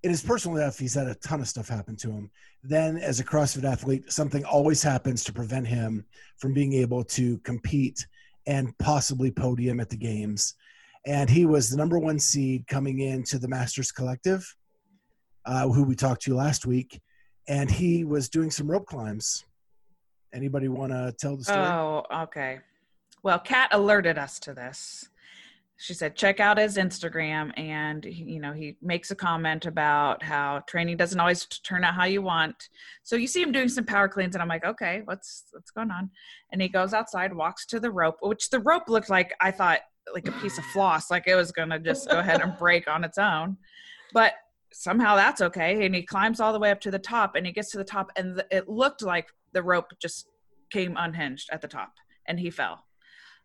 S3: in his personal life he's had a ton of stuff happen to him then as a crossfit athlete something always happens to prevent him from being able to compete and possibly podium at the games and he was the number one seed coming into the masters collective uh, who we talked to last week and he was doing some rope climbs anybody want to tell the story
S4: Oh, okay. Well, Kat alerted us to this. She said, check out his Instagram. And, you know, he makes a comment about how training doesn't always turn out how you want. So you see him doing some power cleans. And I'm like, okay, what's, what's going on? And he goes outside, walks to the rope, which the rope looked like, I thought, like a piece of floss, like it was to just go ahead and break on its own. But somehow that's okay. And he climbs all the way up to the top and he gets to the top. And it looked like the rope just came unhinged at the top and he fell.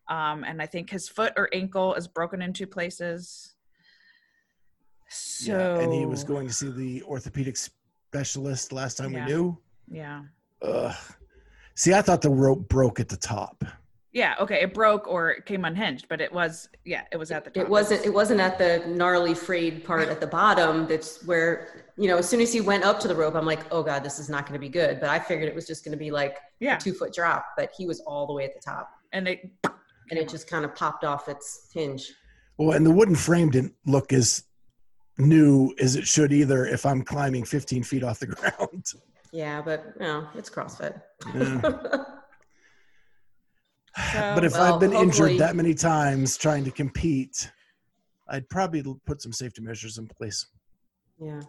S4: Um, and I think his foot or ankle is broken in two places. So
S3: Yeah, and he was going to see the orthopedic specialist last time
S4: Yeah.
S3: we knew
S4: Yeah.
S3: Ugh. See, I thought the rope broke at the top.
S4: Yeah. Okay. It broke or it came unhinged, but it was, yeah, it was at the top.
S5: It wasn't. It wasn't at the gnarly frayed part at the bottom. That's where you know. As soon as he went up to the rope, I'm like, oh god, this is not going to be good. But I figured it was just going to be like
S4: Yeah.
S5: a two foot drop. But he was all the way at the top,
S4: And it,
S5: and it just kind of popped off its hinge.
S3: Well, and the wooden frame didn't look as new as it should either if I'm climbing 15 feet off the ground.
S5: Yeah, but you know, it's CrossFit.
S3: Yeah.
S4: So-
S3: but if
S5: Well,
S3: I've been
S5: hopefully-
S3: injured that many times trying to compete, I'd probably put some safety measures in place.
S5: yeah.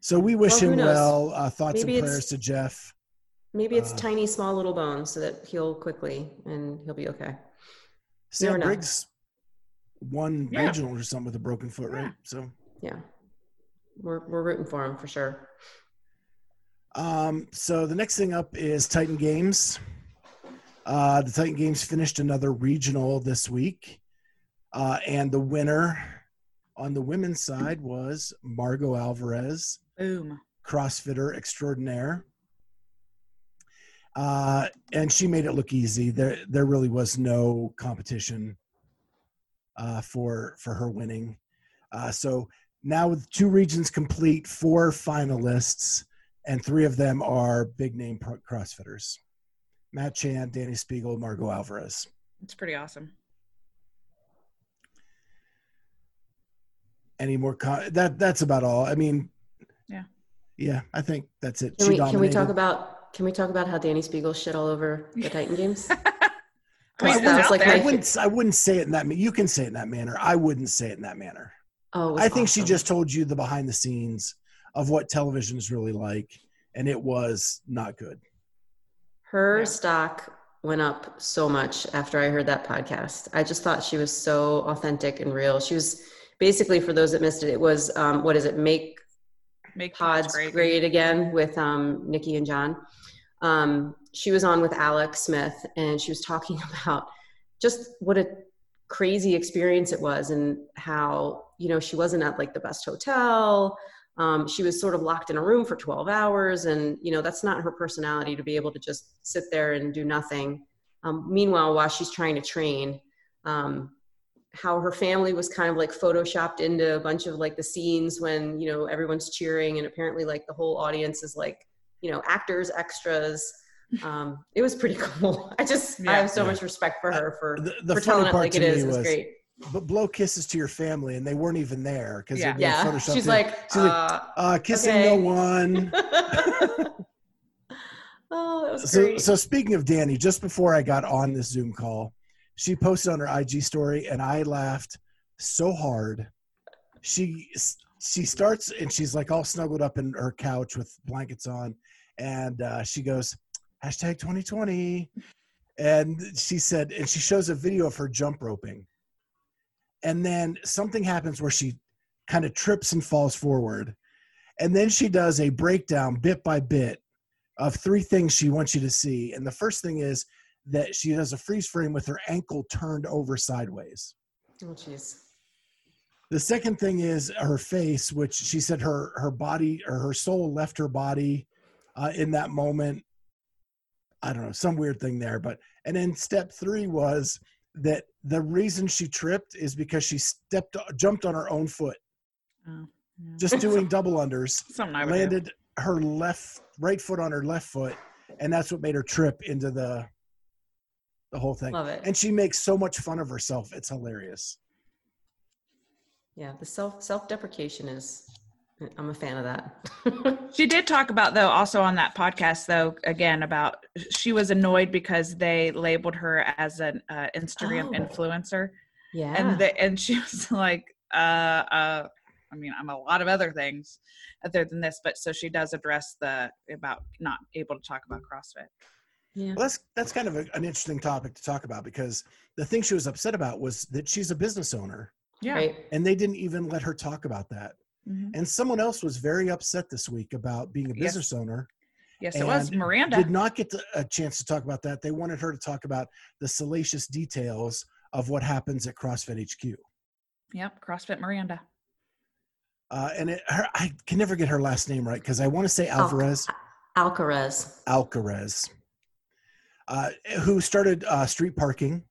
S3: So we wish
S5: Well,
S3: him well. Uh, thoughts
S5: Maybe
S3: and prayers to Jeff.
S5: Maybe it's
S3: Uh,
S5: tiny, small little bones, so that he'll quickly and he'll be okay.
S3: Sam
S5: never know.
S3: Briggs won
S4: Yeah.
S3: regional or something with a broken foot, right? So,
S5: Yeah, we're we're rooting for him for sure.
S3: um, so the next thing up is Titan Games. Uh, the Titan Games finished another regional this week, uh, and the winner on the women's side was Margaux Alvarez.
S4: boom.
S3: CrossFitter extraordinaire. Uh, and she made it look easy. There, there really was no competition uh, for for her winning. Uh, so now with two regions complete, four finalists, and three of them are big name pro- CrossFitters: Matt Chan, Dani Speegle, Margaux Alvarez.
S4: It's pretty awesome.
S3: Any more? Co- that that's about all. I mean,
S4: Yeah.
S3: Yeah, I think that's it.
S5: Can
S3: She
S5: we, can we talk about can we talk about how Dani Speegle shit all over the Titan games?
S4: I mean,
S5: that was like.
S3: I wouldn't. I wouldn't say it in that. ma- You can say it in that manner. I wouldn't say it in that manner.
S5: Oh, it was
S3: I think she just told you the behind the scenes of what television is really like, and it was not good.
S5: her
S1: Yeah.
S5: stock went up so much after I heard that podcast. I just thought she was so authentic and real. She was basically for those that missed it. It was um, what is it? Make
S4: Make
S5: Pods
S4: great.
S5: great, again with um, Nikki and John. Um, she was on with Alex Smith, and she was talking about just what a crazy experience it was, and how you know she wasn't at like the best hotel. Um, she was sort of locked in a room for 12 hours, and you know that's not her personality to be able to just sit there and do nothing. Um, meanwhile, while she's trying to train, um, how her family was kind of like photoshopped into a bunch of like the scenes when you know everyone's cheering and apparently like the whole audience is like you know actors extras um it was pretty cool i just i have so
S3: Yeah.
S5: much respect for her for
S3: The, the
S5: for telling it like it is it it was
S3: was,
S5: great
S3: but blow kisses to your family, and they weren't even there because
S4: Yeah.
S5: yeah she's like
S3: She's like,
S5: uh,
S3: uh, kissing
S5: okay.
S3: no one.
S5: oh that was
S3: so,
S5: great
S3: so speaking of Dani, just before I got on this Zoom call, she posted on her IG story, and I laughed so hard. She she starts and she's like all snuggled up in her couch with blankets on, and uh, she goes hashtag 2020, and she said, and she shows a video of her jump roping, and then something happens where she kind of trips and falls forward, and then she does a breakdown bit by bit of three things she wants you to see. And the first thing is that she does a freeze frame with her ankle turned over sideways.
S5: oh jeez
S3: The second thing is her face, which she said her her body or her soul left her body uh, in that moment. I don't know, some weird thing there. But and then step three was that the reason she tripped is because she stepped jumped on her own foot,
S4: Oh, yeah.
S3: just doing double unders.
S4: Something I would do.
S3: landed her left right foot on her left foot and that's what made her trip into the the whole thing
S5: love it
S3: and she makes so much fun of herself it's hilarious
S5: yeah the self self-deprecation is i'm a fan of that.
S4: She did talk about though also on that podcast though again about she was annoyed because they labeled her as an uh, Instagram
S5: Oh.
S4: influencer.
S5: Yeah.
S4: and the, and she was like uh uh I mean I'm a lot of other things other than this but so she does address the about not able to talk about CrossFit.
S5: yeah.
S3: Well that's that's kind of a, an interesting topic to talk about because the thing she was upset about was that she's a business owner
S4: Yeah.
S5: right
S3: and they didn't even let her talk about that
S4: Mhm.
S3: and someone else was very upset this week about being a
S4: Yes.
S3: business owner
S4: Yes, it was Miranda.
S3: did not get to, a chance to talk about that they wanted her to talk about the salacious details of what happens at crossfit hq
S4: Yep, CrossFit Miranda.
S3: uh, and it, her, I can never get her last name right because I want to say
S5: Al-
S3: Alvarez,
S5: alcaraz
S3: Alcarez, uh, who started uh, street parking,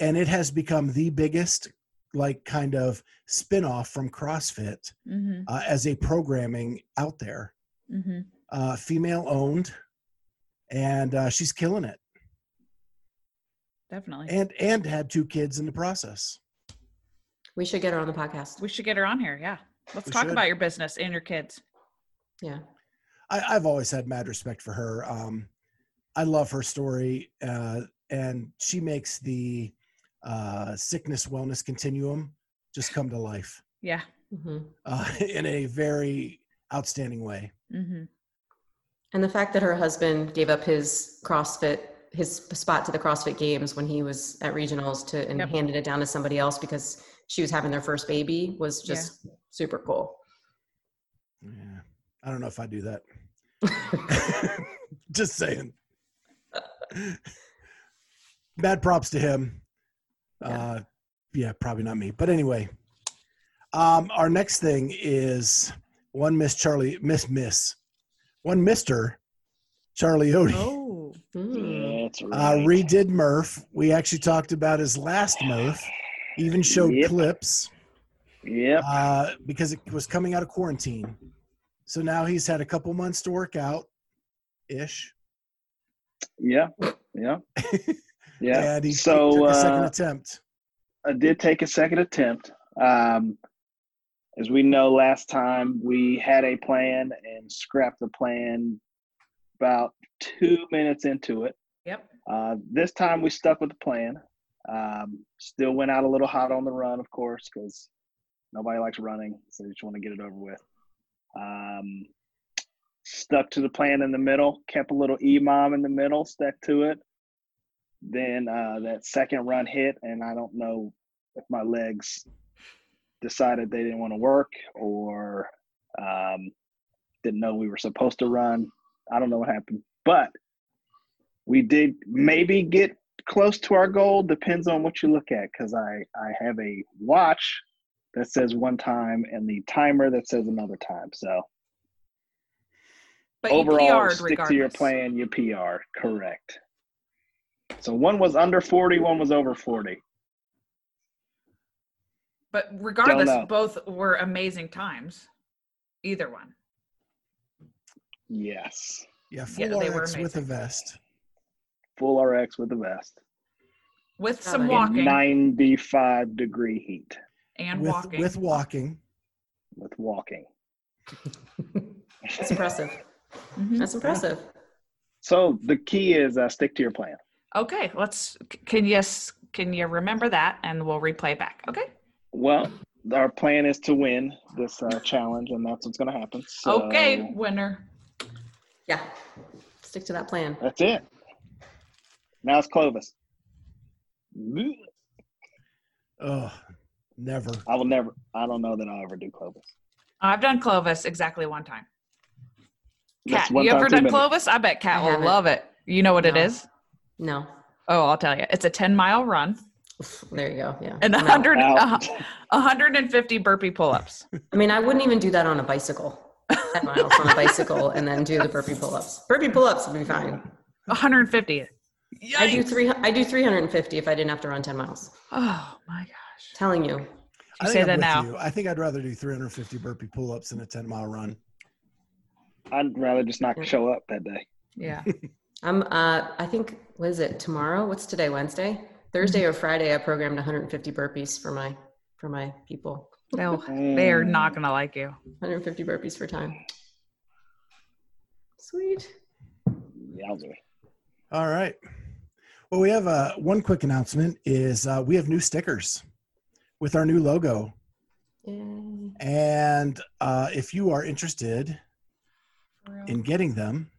S3: and it has become the biggest, like, kind of spin-off from CrossFit
S4: Mm-hmm.
S3: uh, as a programming out there.
S4: Mm-hmm.
S3: Uh, female owned, and uh, she's killing it,
S4: Definitely.
S3: and and had two kids in the process.
S5: we should get her on the podcast
S4: we should get her on here. Yeah. Let's
S3: We
S4: talk
S3: should.
S4: about your business and your kids.
S5: yeah
S3: I, I've always had mad respect for her. Um, I love her story, uh, and she makes the uh, sickness wellness continuum just come to life
S4: Yeah.
S5: hmm
S3: uh, in a very outstanding way.
S4: Mm-hmm.
S5: And the fact that her husband gave up his CrossFit, his spot to the CrossFit Games when he was at regionals to and
S4: Yep.
S5: handed it down to somebody else because she was having their first baby was just super cool.
S3: Yeah, I don't know if I do that. just saying. Bad props to him.
S5: Yeah.
S3: Uh, yeah, probably not me. But anyway, um, our next thing is one Miss Charlie, Miss Miss, one Mister Charlie Odie.
S4: Oh.
S5: Mm.
S6: That's right.
S3: Uh, redid Murph. We actually talked about his last Murph. Even showed
S6: Yep.
S3: clips
S6: Yeah.
S3: uh, because it was coming out of quarantine. So now he's had a couple months to work out, ish.
S6: Yeah. Yeah. Yeah.
S3: And he
S6: so
S3: took a second
S6: uh,
S3: attempt.
S6: I did take a second attempt. Um, as we know, last time we had a plan and scrapped the plan about two minutes into it.
S4: Yep.
S6: Uh, this time we stuck with the plan. Um, still went out a little hot on the run, of course, because nobody likes running, so you just want to get it over with. Um, stuck to the plan in the middle, kept a little EMOM in the middle, stuck to it. Then uh, that second run hit, and I don't know if my legs decided they didn't want to work or um, didn't know we were supposed to run. I don't know what happened, but we did maybe get close to our goal. Depends on what you look at, because I I have a watch that says one time and the timer that says another time. So
S4: But
S6: overall, stick to your plan. You PR correct. So one was under 40, one was over 40.
S4: But regardless, both were amazing times. Either one.
S6: Yes.
S3: Yeah,
S4: Yeah,
S3: full
S4: they were
S3: RX with a vest.
S6: Full RX with a vest.
S4: With some
S5: nice.
S4: walking
S6: 95 degree heat
S4: and
S3: with,
S4: walking.
S3: with walking.
S6: with walking.
S5: That's impressive.
S4: Mhm.
S5: That's impressive.
S6: So the key is uh, stick to your plan.
S4: Okay, let's. Can you s- can you remember that, and we'll replay back. Okay.
S6: Well, our plan is to win this uh, challenge, and that's what's going to happen. So
S4: Okay, winner.
S5: Yeah. Stick to that plan.
S6: That's it. Now it's Clovis.
S3: Oh, never.
S6: I will never. I don't know that I'll ever do Clovis.
S4: I've done Clovis exactly one time.
S6: Cat,
S4: you ever done. Clovis? I bet Cat
S5: I
S4: will
S5: haven't.
S4: love it. You know what it
S5: No.
S4: is?
S5: No.
S4: Oh, I'll tell you. It's a 10 mile run
S5: There you go. Yeah.
S4: and
S5: No.
S4: 100,
S6: Out.
S4: uh, 150 burpee pull ups.
S5: I mean, I wouldn't even do that on a bicycle. 10 miles on a bicycle and then do the burpee pull-ups. Burpee pull-ups would be fine.
S4: 150.
S5: I do three. I do 350 if I didn't have to run 10 miles.
S4: Oh my gosh.
S5: Telling you.
S3: I
S4: say
S3: think I'm
S4: that now.
S3: You. I think I'd rather do 350 burpee pull-ups than a 10 mile run.
S6: I'd rather just not
S5: Yeah.
S6: show up that day.
S4: Yeah.
S5: I'm. Uh, I think. What is it? Tomorrow? What's today? Wednesday. Thursday or Friday? I programmed 150 burpees for my for my people.
S4: They'll, they are not going to like you.
S5: 150 burpees for time. Sweet.
S6: Yowzer.
S3: All right. Well, we have uh, one quick announcement is uh, we have new stickers with our new logo.
S5: Yay.
S3: And uh, if you are interested in getting them,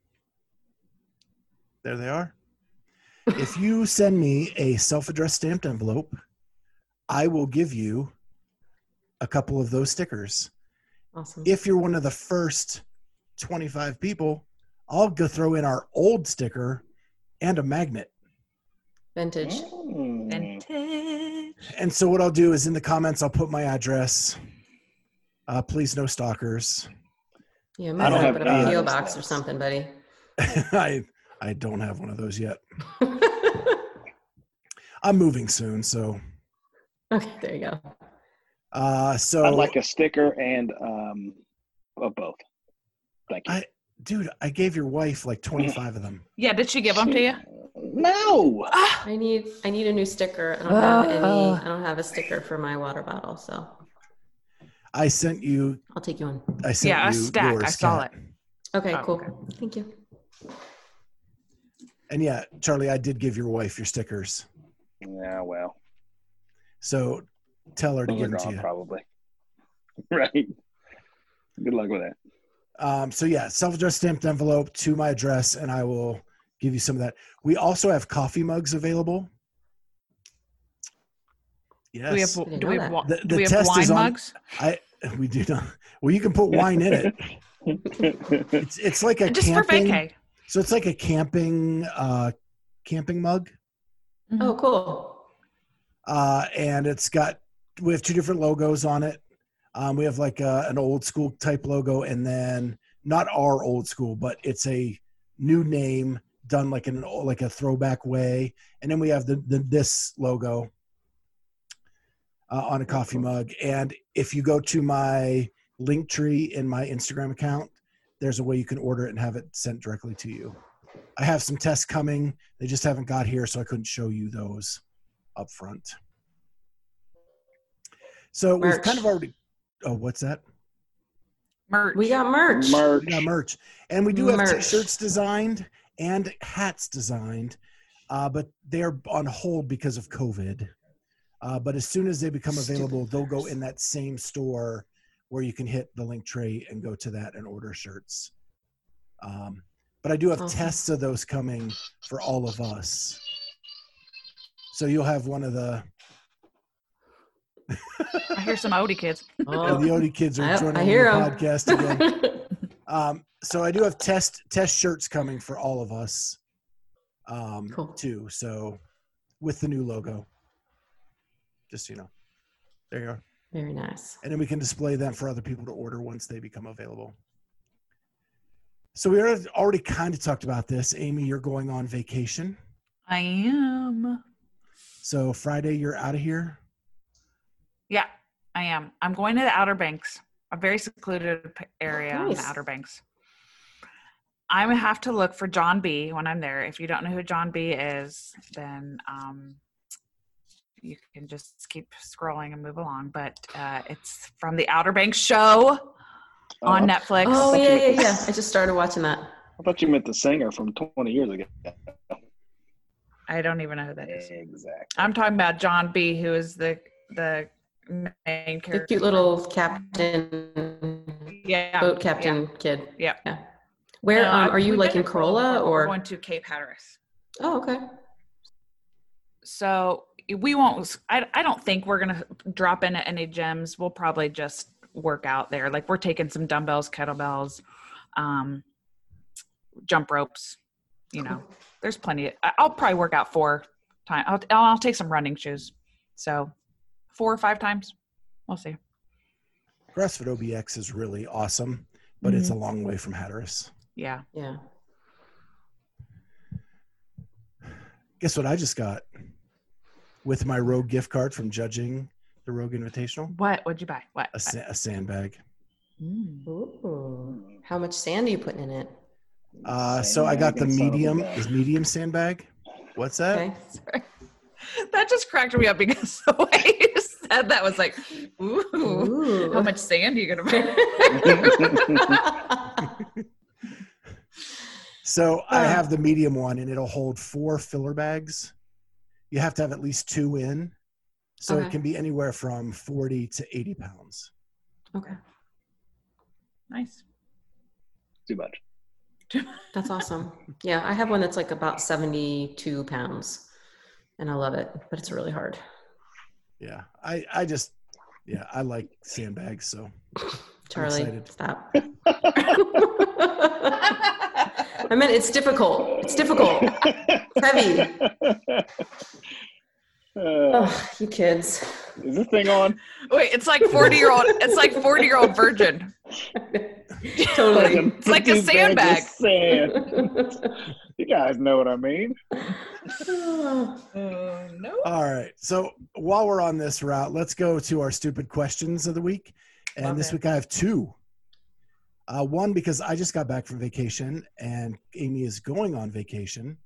S3: there they are. If you send me a self-addressed stamped envelope, I will give you a couple of those stickers.
S5: Awesome.
S3: If you're one of the first 25 people, I'll go throw in our old sticker and a magnet.
S5: Vintage.
S6: Mm.
S4: Vintage.
S3: And so what I'll do is in the comments I'll put my address. Uh, please no stalkers.
S5: Yeah,
S6: I
S5: might
S6: don't have
S5: open
S6: any
S5: up a PO box or something, buddy.
S3: I I don't have one of those yet. I'm moving soon, so
S5: okay, there you go.
S3: uh so
S6: I'd like a sticker and um, of both. Thank you.
S3: I- dude, I gave your wife like 25 of them.
S4: Yeah. Did she give them to you?
S6: No.
S4: Ah,
S5: I need I need a new sticker. I don't have any.
S4: Uh.
S5: I don't have a sticker for my water bottle, so
S3: I sent you
S5: I'll take you on.
S3: I sent
S4: Yeah, a stack.
S3: yours,
S4: I saw
S3: Kat.
S4: it.
S5: Okay,
S4: Oh,
S5: cool.
S4: okay.
S5: Thank you.
S3: And yeah, Charlie, I did give your wife your stickers.
S6: Yeah, well,
S3: So tell her to
S6: those are
S3: give them to you.
S6: probably. right. Good luck with that.
S3: Um, so yeah, self-addressed stamped envelope to my address, and I will give you some of that. We also have coffee mugs available. Yes,
S4: Do we have, do we have, wa-
S3: The-
S4: do
S3: the
S4: we have wine
S3: is on-
S4: mugs?
S3: I we do not. Well, you can put wine in it. It's it's like a
S4: Just for
S3: camping.
S4: vacay.
S3: So it's like a camping uh, camping mug,
S5: Oh, cool.
S3: uh, and it's got we have two different logos on it. Um, we have like a, an old school type logo, and then not our old school, but it's a new name done like in an, like a throwback way, and then we have the, the this logo uh, on a coffee mug. And if you go to my link tree in my Instagram account, there's a way you can order it and have it sent directly to you. I have some tests coming; they just haven't got here, so I couldn't show you those up front. So we've kind of already Oh, what's that?
S4: Merch.
S5: We got merch.
S6: Merch.
S3: We got merch, and we do have
S5: Merch.
S3: t-shirts designed and hats designed, uh, but they're on hold because of COVID. Uh, but as soon as they become
S5: Stupid
S3: available, they'll go in that same store where you can hit the link tray and go to that and order shirts. Um, but I do have
S5: Awesome.
S3: tests of those coming for all of us. So you'll have one of the
S4: I hear some Odie kids.
S3: uh, the Odie kids are
S5: I,
S3: joining
S5: I
S3: the
S5: hear 'em.
S3: podcast again. Um, so I do have test test shirts coming for all of us, um,
S5: Cool.
S3: too. So with the new logo, just so you know, there you are,
S5: Very nice.
S3: and then we can display them for other people to order once they become available. So we already already kind of talked about this. Amy, you're going on vacation,
S4: I am.
S3: so Friday you're out of here.
S4: Yeah, I am. I'm going to the Outer Banks, a very secluded p- area in the Outer Banks. I'm gonna have to look for John B when I'm there. If you don't know who John B is, then um, you can just keep scrolling and move along. But uh, it's from the Outer Banks show on
S6: Oh,
S4: Netflix.
S5: Oh yeah, yeah, yeah. I just started watching that.
S6: I thought you meant the singer from 20 years ago.
S4: I don't even know who that is.
S6: Exactly.
S4: I'm talking about John B, who is the the main character.
S5: The cute little captain,
S4: yeah,
S5: boat captain kid.
S4: Yeah.
S5: Yeah. Where
S4: No,
S5: um, are you like in
S4: Corolla
S5: Corolla or?
S4: going to Cape Hatteras?
S5: Oh, okay.
S4: so we won't I, I don't think we're gonna drop in at any gyms we'll probably just work out there. Like we're taking some dumbbells kettlebells um jump ropes you know. There's plenty I- i'll probably work out four times I'll, I'll take some running shoes. So four or five times. We'll see.
S3: CrossFit OBX is really awesome, but it's a long way from Hatteras.
S4: yeah.
S5: Yeah.
S3: Guess what I just got with my Rogue gift card from judging the Rogue Invitational?
S4: what what'd you buy what,
S3: A, sa- a sandbag.
S4: Mm.
S5: Ooh. How much sand are you putting in it?
S3: Uh, so I got the
S6: Sandbag and son of a
S3: medium,
S6: gun.
S3: is medium sandbag. What's that?
S5: Okay.
S4: Sorry. that just cracked me up because the way you said that was like ooh,
S5: Ooh.
S4: how much sand are you gonna buy
S3: So I
S5: Uh.
S3: have the medium one, and it'll hold four filler bags. You have to have at least two in, so it can be anywhere from forty to eighty pounds.
S5: okay.
S4: nice
S6: Too much.
S5: That's awesome. Yeah, I have one that's like about 72 pounds and I love it, but it's really hard.
S3: Yeah, I I just yeah I like sandbags. So
S5: Charlie,
S3: excited.
S5: stop. I mean, it's difficult. It's difficult. heavy.
S6: Uh,
S5: Ugh, you kids.
S6: is this thing on?
S4: Wait, it's like forty year old. It's like forty year old virgin.
S5: totally.
S4: It's like a
S6: These bags of
S4: sandbag.
S6: Sand. You guys know what I mean.
S4: no.
S3: all right. So while we're on this route, let's go to our stupid questions of the week. And
S4: Love
S3: this
S4: it.
S3: week I have two. Uh, one because I just got back from vacation and Amy is going on vacation.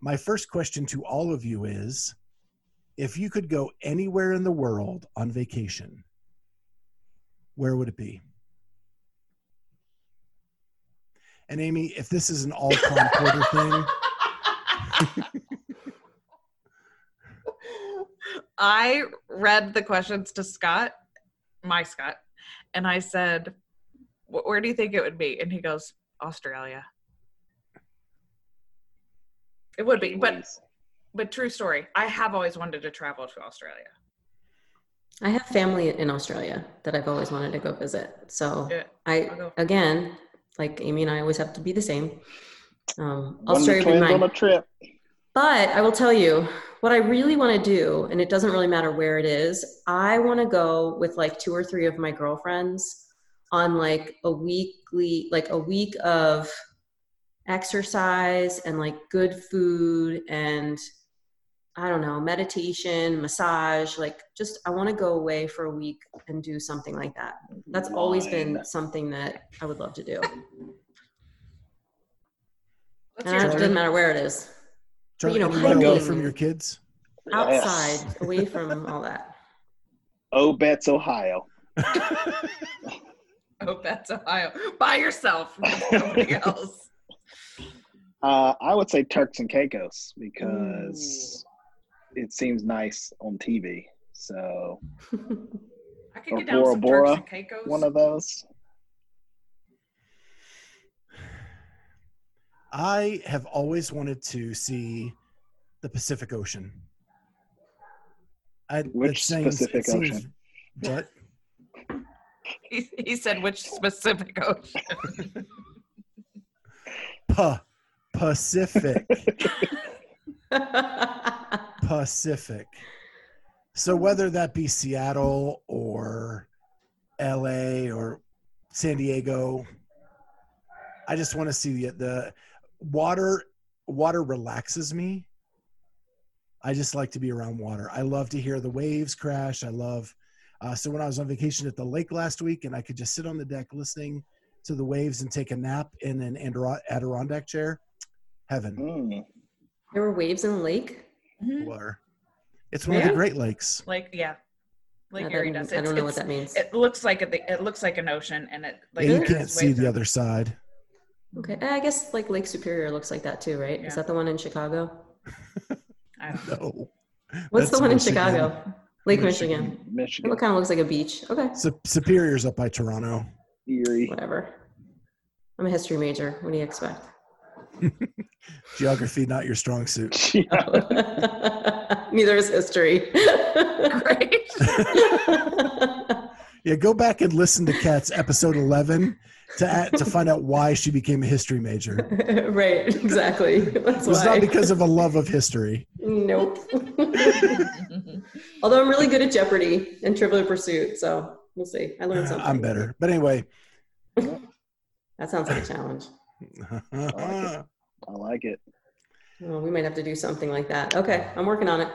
S3: My first question to all of you is if you could go anywhere in the world on vacation, where would it be? And Amy, if this is an all Tom Porter thing,
S4: I read the questions to Scott, my Scott, and I said, "Wh- "Where do you think it would be?" And he goes, "Australia." It would be, but but true story. I have always wanted to travel to Australia.
S5: I have family in Australia that I've always wanted to go visit. So
S4: Yeah,
S5: I, again, like Amy and I always have to be the same. Um,
S6: One of the
S5: Australia would be
S6: twins
S5: mine.
S6: on a trip.
S5: But I will tell you what I really want to do, and it doesn't really matter where it is. I want to go with like two or three of my girlfriends on like a weekly, like a week of exercise and like good food and I don't know, meditation, massage. Like, just I want to go away for a week and do something like that. That's always been something that I would love to do.
S4: What's
S5: And
S4: your
S5: it doesn't matter where it is.
S3: Charlie,
S5: you know,
S3: anywhere away from your kids.
S5: Outside, away from all that.
S6: Oh, Betts, Ohio.
S4: I hope that's Ohio. By yourself, nobody else.
S6: Uh, I would say Turks and Caicos because it seems nice on TV. So
S4: I could
S6: Or
S4: get down with some
S6: Bora
S4: Turks
S6: Bora,
S4: and Caicos.
S6: one of those.
S3: I have always wanted to see the Pacific Ocean. I,
S6: Which
S3: that seems-
S6: Pacific
S3: seems-
S6: Ocean?
S3: What?
S4: he, he said which specific ocean.
S3: Pa- Pacific. Pacific. So whether that be Seattle or LA or San Diego, I just want to see the, the water. Water relaxes me. I just like to be around water. I love to hear the waves crash. I love. Uh, so when I was on vacation at the lake last week, and I could just sit on the deck listening to the waves and take a nap in an Adiro- Adirondack chair, heaven.
S6: Mm.
S5: there were waves in the lake.
S4: Mhm.
S3: Water. It's one of the Great Lakes.
S4: Like yeah, Lake
S5: I
S4: Erie
S5: don't-
S4: does.
S5: I don't know what that means.
S4: It looks like a, it looks like an ocean, and it like
S3: yeah, you can't see the other side.
S5: Okay, Eh, I guess like Lake Superior looks like that too, right?
S4: Yeah.
S5: Is that the one in Chicago?
S4: I don't know.
S5: What's
S3: That's
S5: the one in
S3: Michigan.
S5: Chicago? Lake Michigan.
S6: Michigan,
S5: It kind of looks like a beach. Okay,
S3: Su- Superior's up by Toronto.
S6: Erie.
S5: whatever. I'm a history major. What do you expect?
S3: Geography, not your strong suit.
S5: Neither is history.
S4: Great.
S3: Yeah, go back and listen to Kat's episode 11 to to find out why she became a history major.
S5: right, exactly. That's
S3: It was
S5: why.
S3: not because of a love of history.
S5: Nope. Although I'm really good at Jeopardy and Trivial Pursuit, so we'll see. I learned something.
S3: I'm better. But anyway,
S5: That sounds like a challenge.
S6: I like it.
S5: Well, we might have to do something like that. Okay, I'm working on it.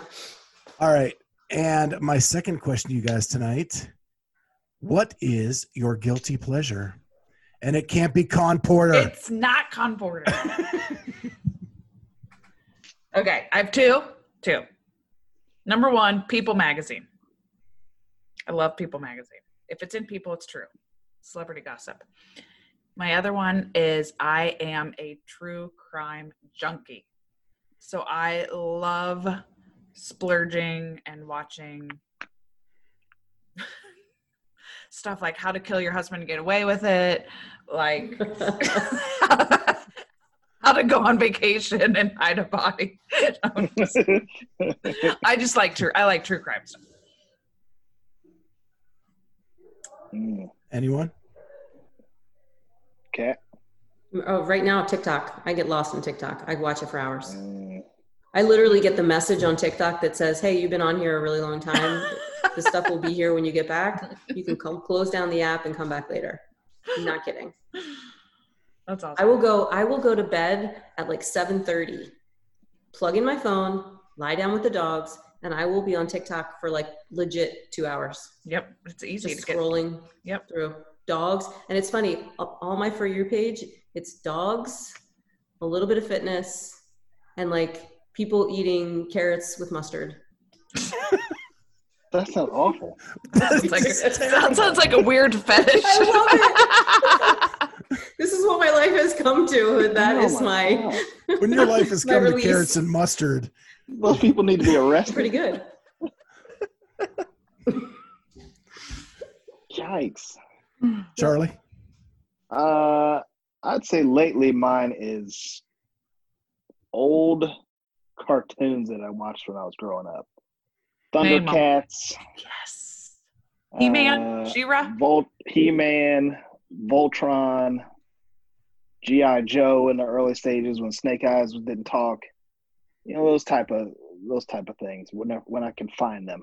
S3: all right. And my second question to you guys tonight What is your guilty pleasure? And it can't be Con Porter.
S4: It's not Con Porter. okay, I have two. Two. Number one, People Magazine. I love People Magazine. If it's in People, it's true. Celebrity gossip. My other one is I am a true crime junkie. So I love splurging and watching stuff like how to kill your husband and get away with it, like how to go on vacation and hide a body. I'm just- I just like true. I like true crime stuff.
S6: Mm.
S3: Anyone?
S6: Cat.
S5: Oh, right now, TikTok. I get lost in TikTok. I watch it for hours.
S6: Mm.
S5: I literally get the message on TikTok that says, "Hey, you've been on here a really long time. the stuff will be here when you get back. You can come close down the app and come back later." I'm not kidding.
S4: That's awesome.
S5: I will go. I will go to bed at like 7:30. Plug in my phone, lie down with the dogs, and I will be on TikTok for like legit two hours,
S4: Yep, it's easy
S5: just
S4: to get.
S5: scrolling
S4: Yep.
S5: through dogs. And it's funny. All my for you page, it's dogs, a little bit of fitness, and like people eating carrots with mustard.
S6: That sounds awful.
S4: It's like, that sounds like a weird fetish.
S5: I This is what my life has come to. and That
S6: Oh
S5: is my
S6: God.
S3: When your life has
S5: My
S3: come to carrots and mustard,
S6: Those people need to be arrested.
S5: pretty good.
S6: Yikes.
S3: Charlie?
S6: Uh, I'd say lately mine is old cartoons that I watched when I was growing up.
S4: Name 'em.
S6: Thundercats,
S4: yes. He-Man,
S6: uh,
S4: She-Ra.
S6: Volt, He-Man, Voltron, GI Joe in the early stages when Snake Eyes didn't talk. You know those type of those type of things. When I, when I can find them,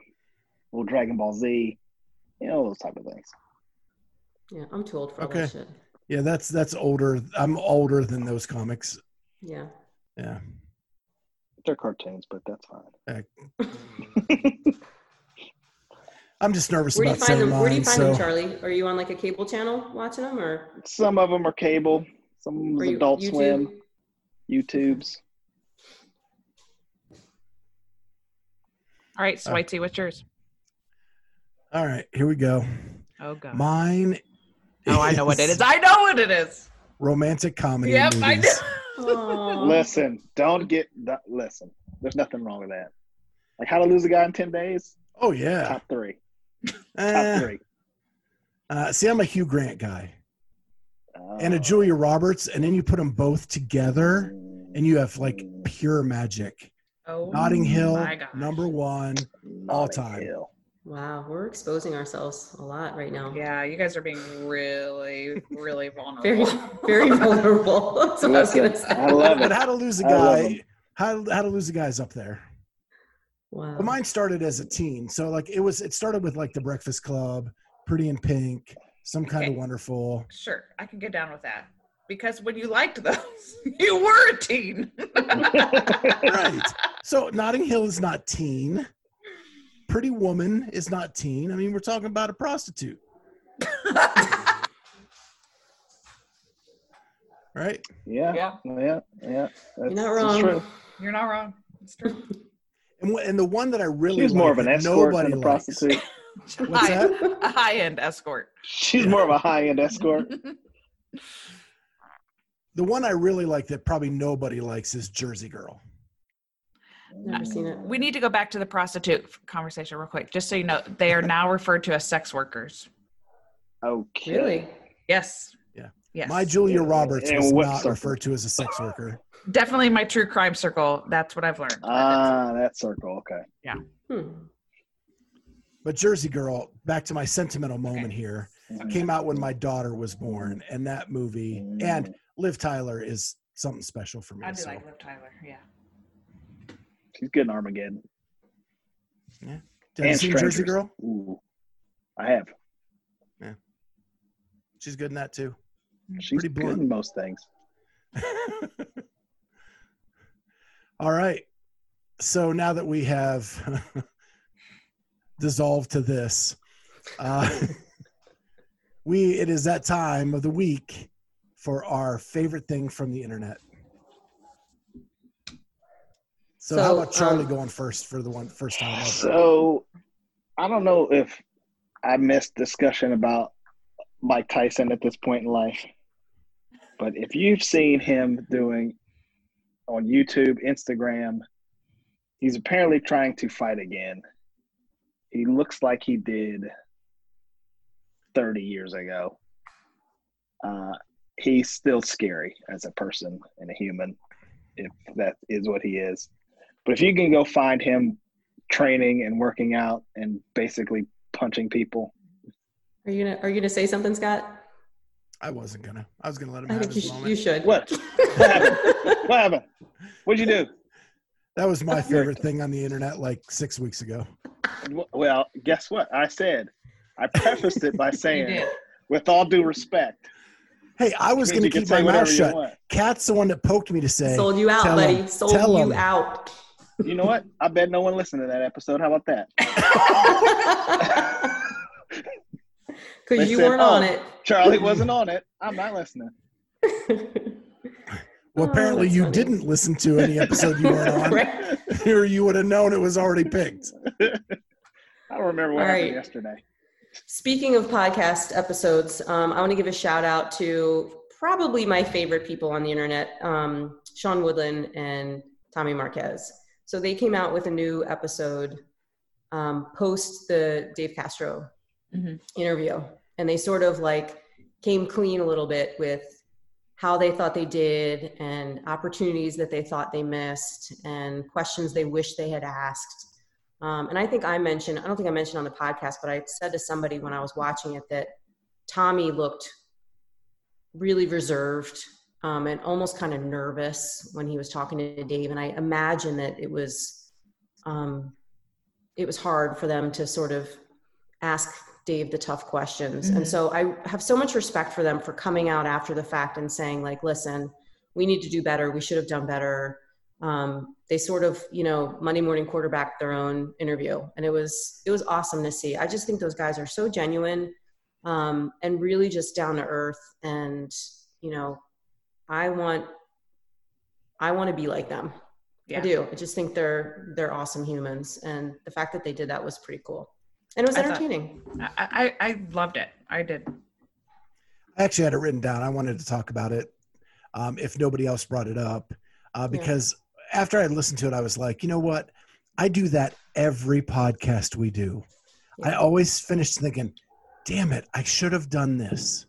S6: little Dragon Ball Z, you know those type of things.
S5: Yeah, I'm too old for all
S3: Okay.
S5: that shit.
S3: Yeah, that's that's older. I'm older than those comics.
S5: Yeah.
S3: Yeah.
S6: They're cartoons, but that's fine.
S3: I'm just nervous
S5: Where do you find
S3: saying
S5: them? Where do you find
S3: So
S5: them, Charlie? Are you on like a cable channel watching them, or
S6: Some of them are cable, some of them
S5: are
S6: is
S5: you
S6: Adult
S5: YouTube?
S6: Swim, YouTube's.
S4: All right, Switey, uh, what's yours?
S3: all right, here we go.
S4: Oh god.
S3: Mine.
S4: oh, I know what it is. I know what it is.
S3: Romantic comedy
S4: Yep,
S3: movies.
S4: I know.
S5: Aw.
S6: Listen, don't get that. Listen, there's nothing wrong with that. Like how to lose a guy in ten days.
S3: Oh yeah.
S6: Top three. Top
S3: Eh,
S6: three.
S3: uh, see, I'm a Hugh Grant guy and a
S6: Oh.
S3: Julia Roberts, and then you put them both together, and you have like
S6: Mm,
S3: pure magic.
S4: Oh,
S3: Notting Hill,
S4: my
S3: number one. all time.
S6: Hill.
S5: Wow, we're exposing ourselves a lot right now.
S4: Yeah, you guys are being really, really vulnerable.
S5: very very vulnerable. That's what I was gonna say.
S6: I love
S3: But
S6: it.
S3: how to lose a guy? How how to lose a guy's up there.
S5: Wow.
S3: But mine started as a teen, so like it was. It started with like The Breakfast Club, Pretty in Pink, Some Kind
S4: Okay.
S3: of Wonderful.
S4: Sure, I can get down with that because when you liked those, you were a teen.
S3: Right. So Notting Hill is not teen. Pretty Woman is not teen. I mean, we're talking about a prostitute, right?
S6: Yeah,
S4: Yeah.
S6: yeah, yeah. That's,
S5: You're not
S6: that's
S5: wrong.
S6: true.
S4: You're not wrong. It's true.
S3: And wh- and the one that I really
S6: She's more of
S3: like
S6: an escort
S3: nobody
S6: than a
S3: likes-
S6: prostitute.
S3: What's
S4: High-
S3: that?
S4: A high-end escort.
S6: She's more of a high-end escort.
S3: The one I really like that probably nobody likes is Jersey Girl.
S5: Never seen it.
S4: We need to go back to the prostitute conversation real quick, just so you know. They are now referred to as sex workers.
S6: Okay.
S5: Really?
S4: Yes.
S3: Yeah.
S4: Yes.
S3: My Julia
S6: Yeah,
S3: Roberts
S6: and
S3: was not
S6: circle?
S3: referred to as a sex worker.
S4: Definitely my true crime circle. That's what I've learned.
S6: Ah, that circle. Okay.
S5: Hmm.
S3: But Jersey Girl, back to my sentimental moment here, came out when my daughter was born, and that movie and Liv Tyler is something special for me.
S4: I do
S3: so.
S4: like Liv Tyler. Yeah.
S6: She's good in Armageddon.
S3: Yeah. You
S6: and
S3: seen Jersey Girl?
S6: Ooh, I have. Yeah.
S3: She's good in that too.
S6: She's
S3: Pretty
S6: good in most things.
S3: All right. So now that we have dissolved to this, uh, we it is that time of the week for our favorite thing from the internet. So, how about Charlie
S5: um,
S3: going first for the one first time ever?
S6: So, I don't know if I missed discussion about Mike Tyson at this point in life, but if you've seen him doing on YouTube, Instagram, he's apparently trying to fight again. He looks like he did 30 years ago. Uh, he's still scary as a person and a human, if that is what he is. But if you can go find him training and working out and basically punching people,
S5: Are you gonna Are you gonna say something, Scott?
S3: I wasn't gonna. I was gonna let him
S5: I
S3: have
S5: think you,
S3: his
S5: sh-
S3: moment.
S5: you should.
S6: What? What happened? what happened? What'd you do?
S3: That was my favorite thing on the internet like six weeks ago.
S6: Well, guess what? I said, I prefaced it by saying, with all due respect,
S3: Hey, I was gonna keep my mouth shut.
S6: want.
S3: Cat's the one that poked me to say.
S5: Sold you out,
S3: Tell
S5: buddy.
S3: him.
S5: Sold you
S3: him.
S5: out.
S6: You know what? I bet no one listened to that episode. How about that?
S5: Because you
S6: said,
S5: weren't
S6: "Oh,
S5: on it.
S6: Charlie wasn't on it. I'm not listening.
S3: Well,
S5: Oh,
S3: apparently
S5: that's
S3: you
S5: funny.
S3: didn't listen to any episode you weren't on,
S5: Right.
S3: or you would have known it was already picked.
S6: I don't remember what
S5: All
S6: happened
S5: right.
S6: yesterday.
S5: Speaking of podcast episodes, um, I want to give a shout out to probably my favorite people on the internet, um, Sean Woodland and Tommy Marquez. So they came out with a new episode um, post the Dave Castro
S4: Mhm.
S5: interview, and they sort of like came clean a little bit with how they thought they did and opportunities that they thought they missed and questions they wish they had asked. Um, and I think I mentioned, I don't think I mentioned on the podcast, but I said to somebody when I was watching it that Tommy looked really reserved um, and almost kind of nervous when he was talking to Dave. And I imagine that it was, um, it was hard for them to sort of ask Dave the tough questions.
S4: Mhm.
S5: And so I have so much respect for them for coming out after the fact and saying like, listen, we need to do better. We should have done better um, they sort of you know monday morning quarterback their own interview and it was it was awesome to see i just think those guys are so genuine um, and really just down to earth and you know i want i want to be like them
S4: Yeah.
S5: i do i just think they're they're awesome humans and the fact that they did that was pretty cool And it was
S4: I thought-
S5: entertaining.
S4: I, I I loved it. I did.
S3: I actually had it written down. I wanted to talk about it um, if nobody else brought it up, uh,
S5: Yeah.
S3: because after I listened to it, I was like, you know what? I do that every podcast we do. I always finish thinking, damn it, I should have done this.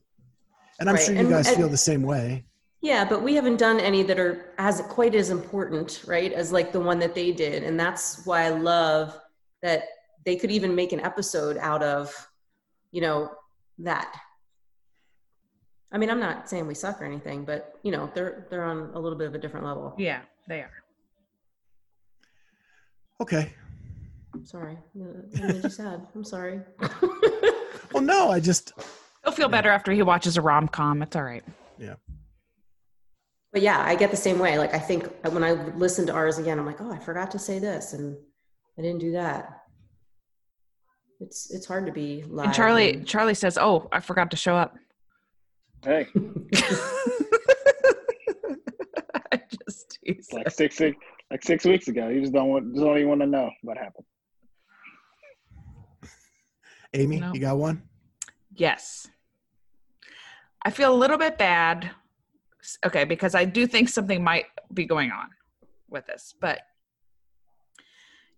S3: And I'm
S5: Right,
S3: sure you
S5: and-
S3: guys
S5: and-
S3: feel the same way.
S5: Yeah, but we haven't done any that are as quite as important, right, as like the one that they did, and that's why I love that they could even make an episode out of, you know, that. I mean, I'm not saying we suck or anything, but you know, they're they're on a little bit of a different level.
S4: Yeah, they are.
S3: Okay.
S5: Sorry, I made you sad. I'm sorry.
S3: Well, no, I just,
S4: He'll feel better after he watches a rom com. It's all right.
S5: But yeah, I get the same way. Like I think when I listen to ours again, I'm like, oh, I forgot to say this, and I didn't do that. It's it's hard to be live.
S4: And Charlie
S5: and-
S4: Charlie says, "Oh, I forgot to show up."
S6: Hey,
S4: I just tease
S6: like six, six, like six weeks ago. You just don't want, just don't even want to know what happened.
S3: Amy,
S4: No.
S3: you got one?
S4: Yes. I feel a little bit bad. S- Okay, because I do think something might be going on with this, but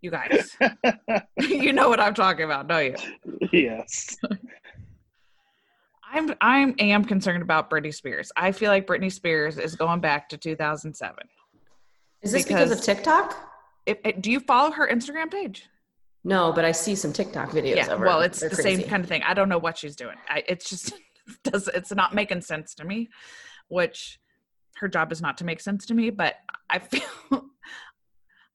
S4: you guys, you know what I'm talking about, don't you?
S6: yes.
S4: I'm I'm am concerned about Britney Spears. I feel like Britney Spears is going back to 2007.
S5: Is this because, of TikTok?
S4: If, if- do you follow her Instagram page?
S5: No, but I see some TikTok videos
S4: yeah.
S5: of her.
S4: Well, it's
S5: They're
S4: the
S5: crazy.
S4: same kind of thing. I don't know what she's doing. I, it's just does it's not making sense to me. Which her job is not to make sense to me, but I feel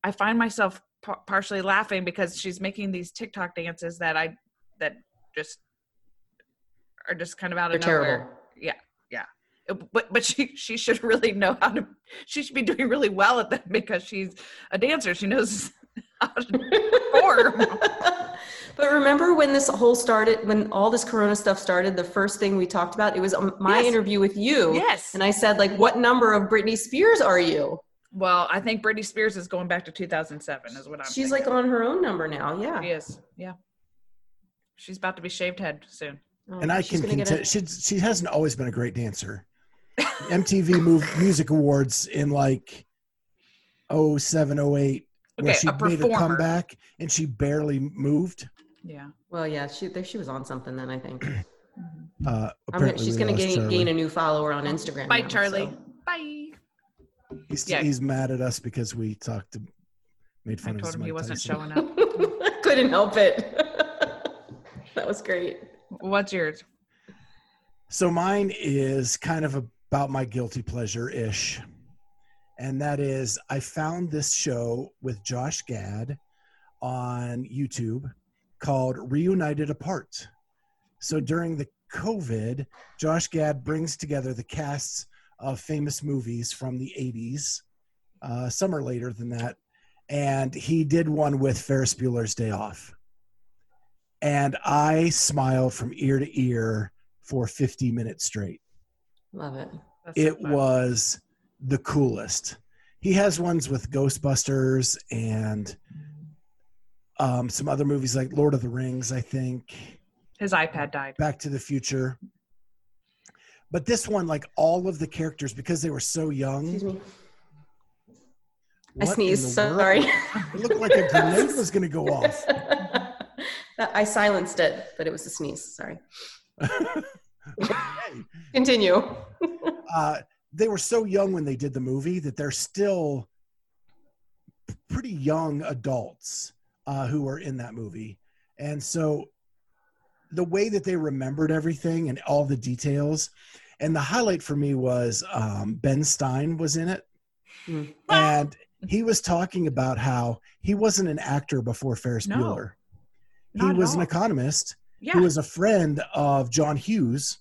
S4: I find myself par- partially laughing because she's making these TikTok dances that I that just are just kind of out
S5: They're
S4: of nowhere.
S5: terrible.
S4: Uh, But but she she should really know how to. She should be doing really well at that because she's a dancer. She knows how to perform.
S5: but remember when this whole started, when all this Corona stuff started, the first thing we talked about, it was um, my
S4: Yes.
S5: interview with you.
S4: Yes.
S5: And I said, like, what number of Britney Spears are you?
S4: Well, I think Britney Spears is going back to 2007, is what I'm.
S5: She's
S4: thinking.
S5: like on her own number now. Yeah.
S4: She is. Yeah. She's about to be shaved head soon.
S5: Oh,
S3: and I can
S5: gonna a-
S3: contend, she, she hasn't always been a great dancer. MTV move, Music Awards in like 07, 08, where
S4: Okay,
S3: she
S4: a
S3: made a comeback and she barely moved.
S4: Yeah.
S5: Well, yeah, she there, she was on something then. I think
S4: Mhm.
S3: Uh,
S5: I'm gonna,
S3: apparently
S5: she's going to gain, gain a new follower on Instagram.
S4: Bye,
S5: now,
S4: Charlie.
S5: so.
S4: Bye.
S3: He's,
S4: Yeah.
S3: he's mad at us because we talked to, made
S4: I
S3: fun of
S4: told
S3: his
S4: him he wasn't
S3: Tyson.
S4: showing up.
S5: I couldn't help it. that was great.
S4: What's yours?
S3: So mine is kind of about my guilty pleasure ish. And that is, I found this show with Josh Gad on YouTube called Reunited Apart. So during the COVID, Josh Gad brings together the casts of famous movies from the 80s, uh, some are later than that. And he did one with Ferris Bueller's Day Off. And I smiled from ear to ear for 50 minutes straight.
S5: Love it.
S4: That's
S3: It
S4: fun.
S3: was the coolest. He has ones with Ghostbusters and um, some other movies like Lord of the Rings, I think,
S4: His iPad died.
S3: Back to the Future. But this one, like all of the characters, because they were so young.
S5: Excuse me. I sneezed.
S3: the world?
S5: Sorry.
S3: It looked like a grenade was going to go off.
S5: I silenced it, but it was a sneeze. Sorry.
S3: Okay.
S5: Continue.
S3: uh, they were so young when they did the movie that they're still pretty young adults uh, who were in that movie. And so the way that they remembered everything and all the details, and the highlight for me was um, Ben Stein was in it.
S5: Hmm.
S3: And he was talking about how he wasn't an actor before Ferris
S4: No,
S3: Bueller. He was an economist
S4: Yeah.
S3: who was a friend of John Hughes.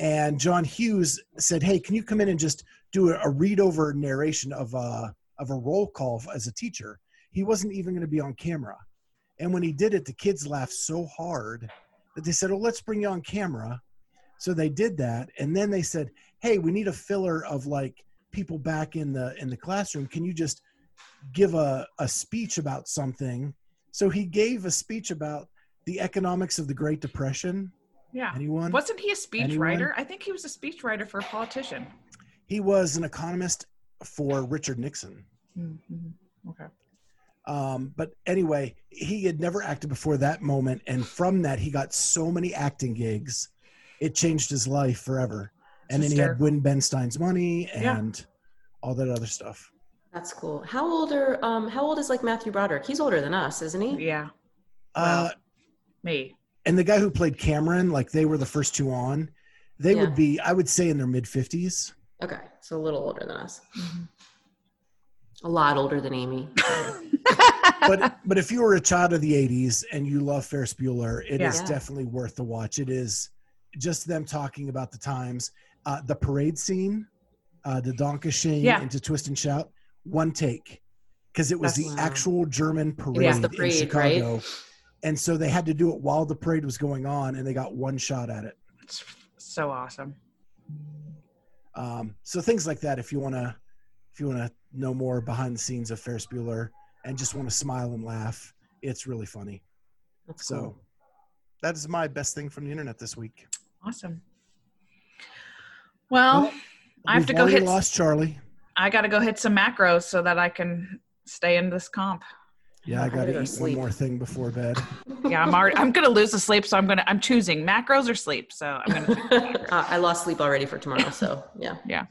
S3: And John Hughes said, "Hey, can you come in and just do a, read over narration of a of a roll call as a teacher?" He wasn't even going to be on camera. And when he did it, the kids laughed so hard that they said, "Oh, let's bring you on camera." So they did that, and then they said, "Hey, we need a filler of like people back in the in the classroom. Can you just give a, a speech about something?" So he gave a speech about the economics of the Great Depression.
S4: Yeah.
S3: Anyone?
S4: Wasn't he a speech
S3: Anyone?
S4: writer? I think he was a speech writer for a politician.
S3: He was an economist for Richard Nixon.
S4: Mm-hmm. Okay.
S3: Um, but anyway, he had never acted before that moment, and from that, he got so many acting gigs, it changed his life forever. And then he had
S4: Hysterical.
S3: Win Ben Stein's money
S4: Yeah.
S3: and all that other stuff.
S5: That's cool. How old are um how old is like Matthew Broderick? He's older than us, isn't he?
S4: Yeah.
S3: Uh,
S4: Me.
S3: And the guy who played Cameron, like they were the first two on, they
S5: Yeah.
S3: would be, I would say, in their mid fifties.
S5: Okay, so a little older than us. A lot older than Amy.
S3: But but if you were a child of the '80s and you love Ferris Bueller, it is
S5: Yeah.
S3: definitely worth the watch. It is just them talking about the times, uh, the parade scene, uh, the Danke Schoen
S4: Yeah.
S3: into Twist and Shout, one take, because it was
S4: That's-
S3: the
S5: Wow.
S3: actual German parade,
S5: the
S3: in
S5: Chicago. right?
S3: And so they had to do it while the parade was going on, and they got one shot at it.
S4: It's so awesome.
S3: Um, so things like that, if you want to, if you want to know more behind the scenes of Ferris Bueller and just want to smile and laugh, it's really funny.
S5: That's
S3: So
S5: cool.
S3: that is my best thing from the internet this week.
S4: Awesome. Well,
S3: Well,
S4: I have to go hit.
S3: lost Charlie.
S4: I got to go hit some macros so that I can stay in this comp.
S3: Yeah, I got
S5: gonna
S3: eat
S5: sleep.
S3: one more thing before bed.
S4: Yeah, I'm already. I'm gonna lose the sleep, so I'm gonna. I'm choosing macros or sleep. So I'm gonna.
S5: Uh, I lost sleep already for tomorrow, so yeah.
S4: Yeah.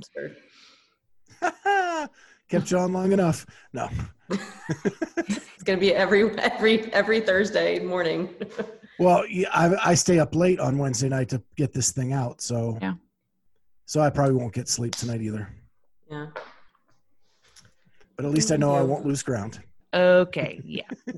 S5: I'm.
S3: Kept you on long enough. No.
S5: It's gonna be every every every Thursday morning.
S3: Well, yeah, I, I stay up late on Wednesday night to get this thing out. So
S4: Yeah.
S3: So I probably won't get sleep tonight either.
S5: yeah.
S3: But at least I know I won't lose ground.
S4: Okay. Yeah.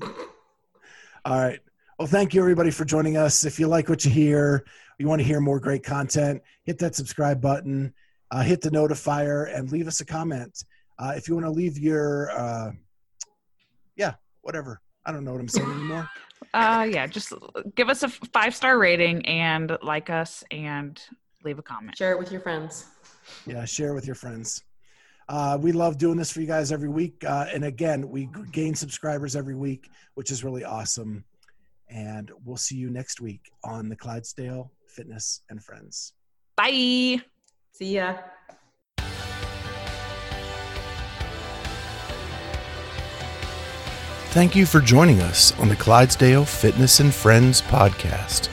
S3: All right. Well, thank you everybody for joining us. If you like what you hear, you want to hear more great content, hit that subscribe button, uh, hit the notifier, and leave us a comment. Uh, if you want to leave your, uh, yeah, whatever. I don't know what I'm saying anymore.
S4: Uh, yeah. Just give us a five star rating and like us and leave a comment.
S5: Share it with your friends.
S3: Yeah, share with your friends. Uh, we love doing this for you guys every week. Uh, and again, we gain subscribers every week, which is really awesome. And we'll see you next week on the Clydesdale Fitness and Friends.
S4: Bye.
S5: See ya.
S3: Thank you for joining us on the Clydesdale Fitness and Friends podcast.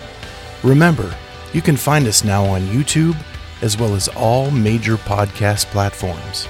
S3: Remember, you can find us now on YouTube as well as all major podcast platforms.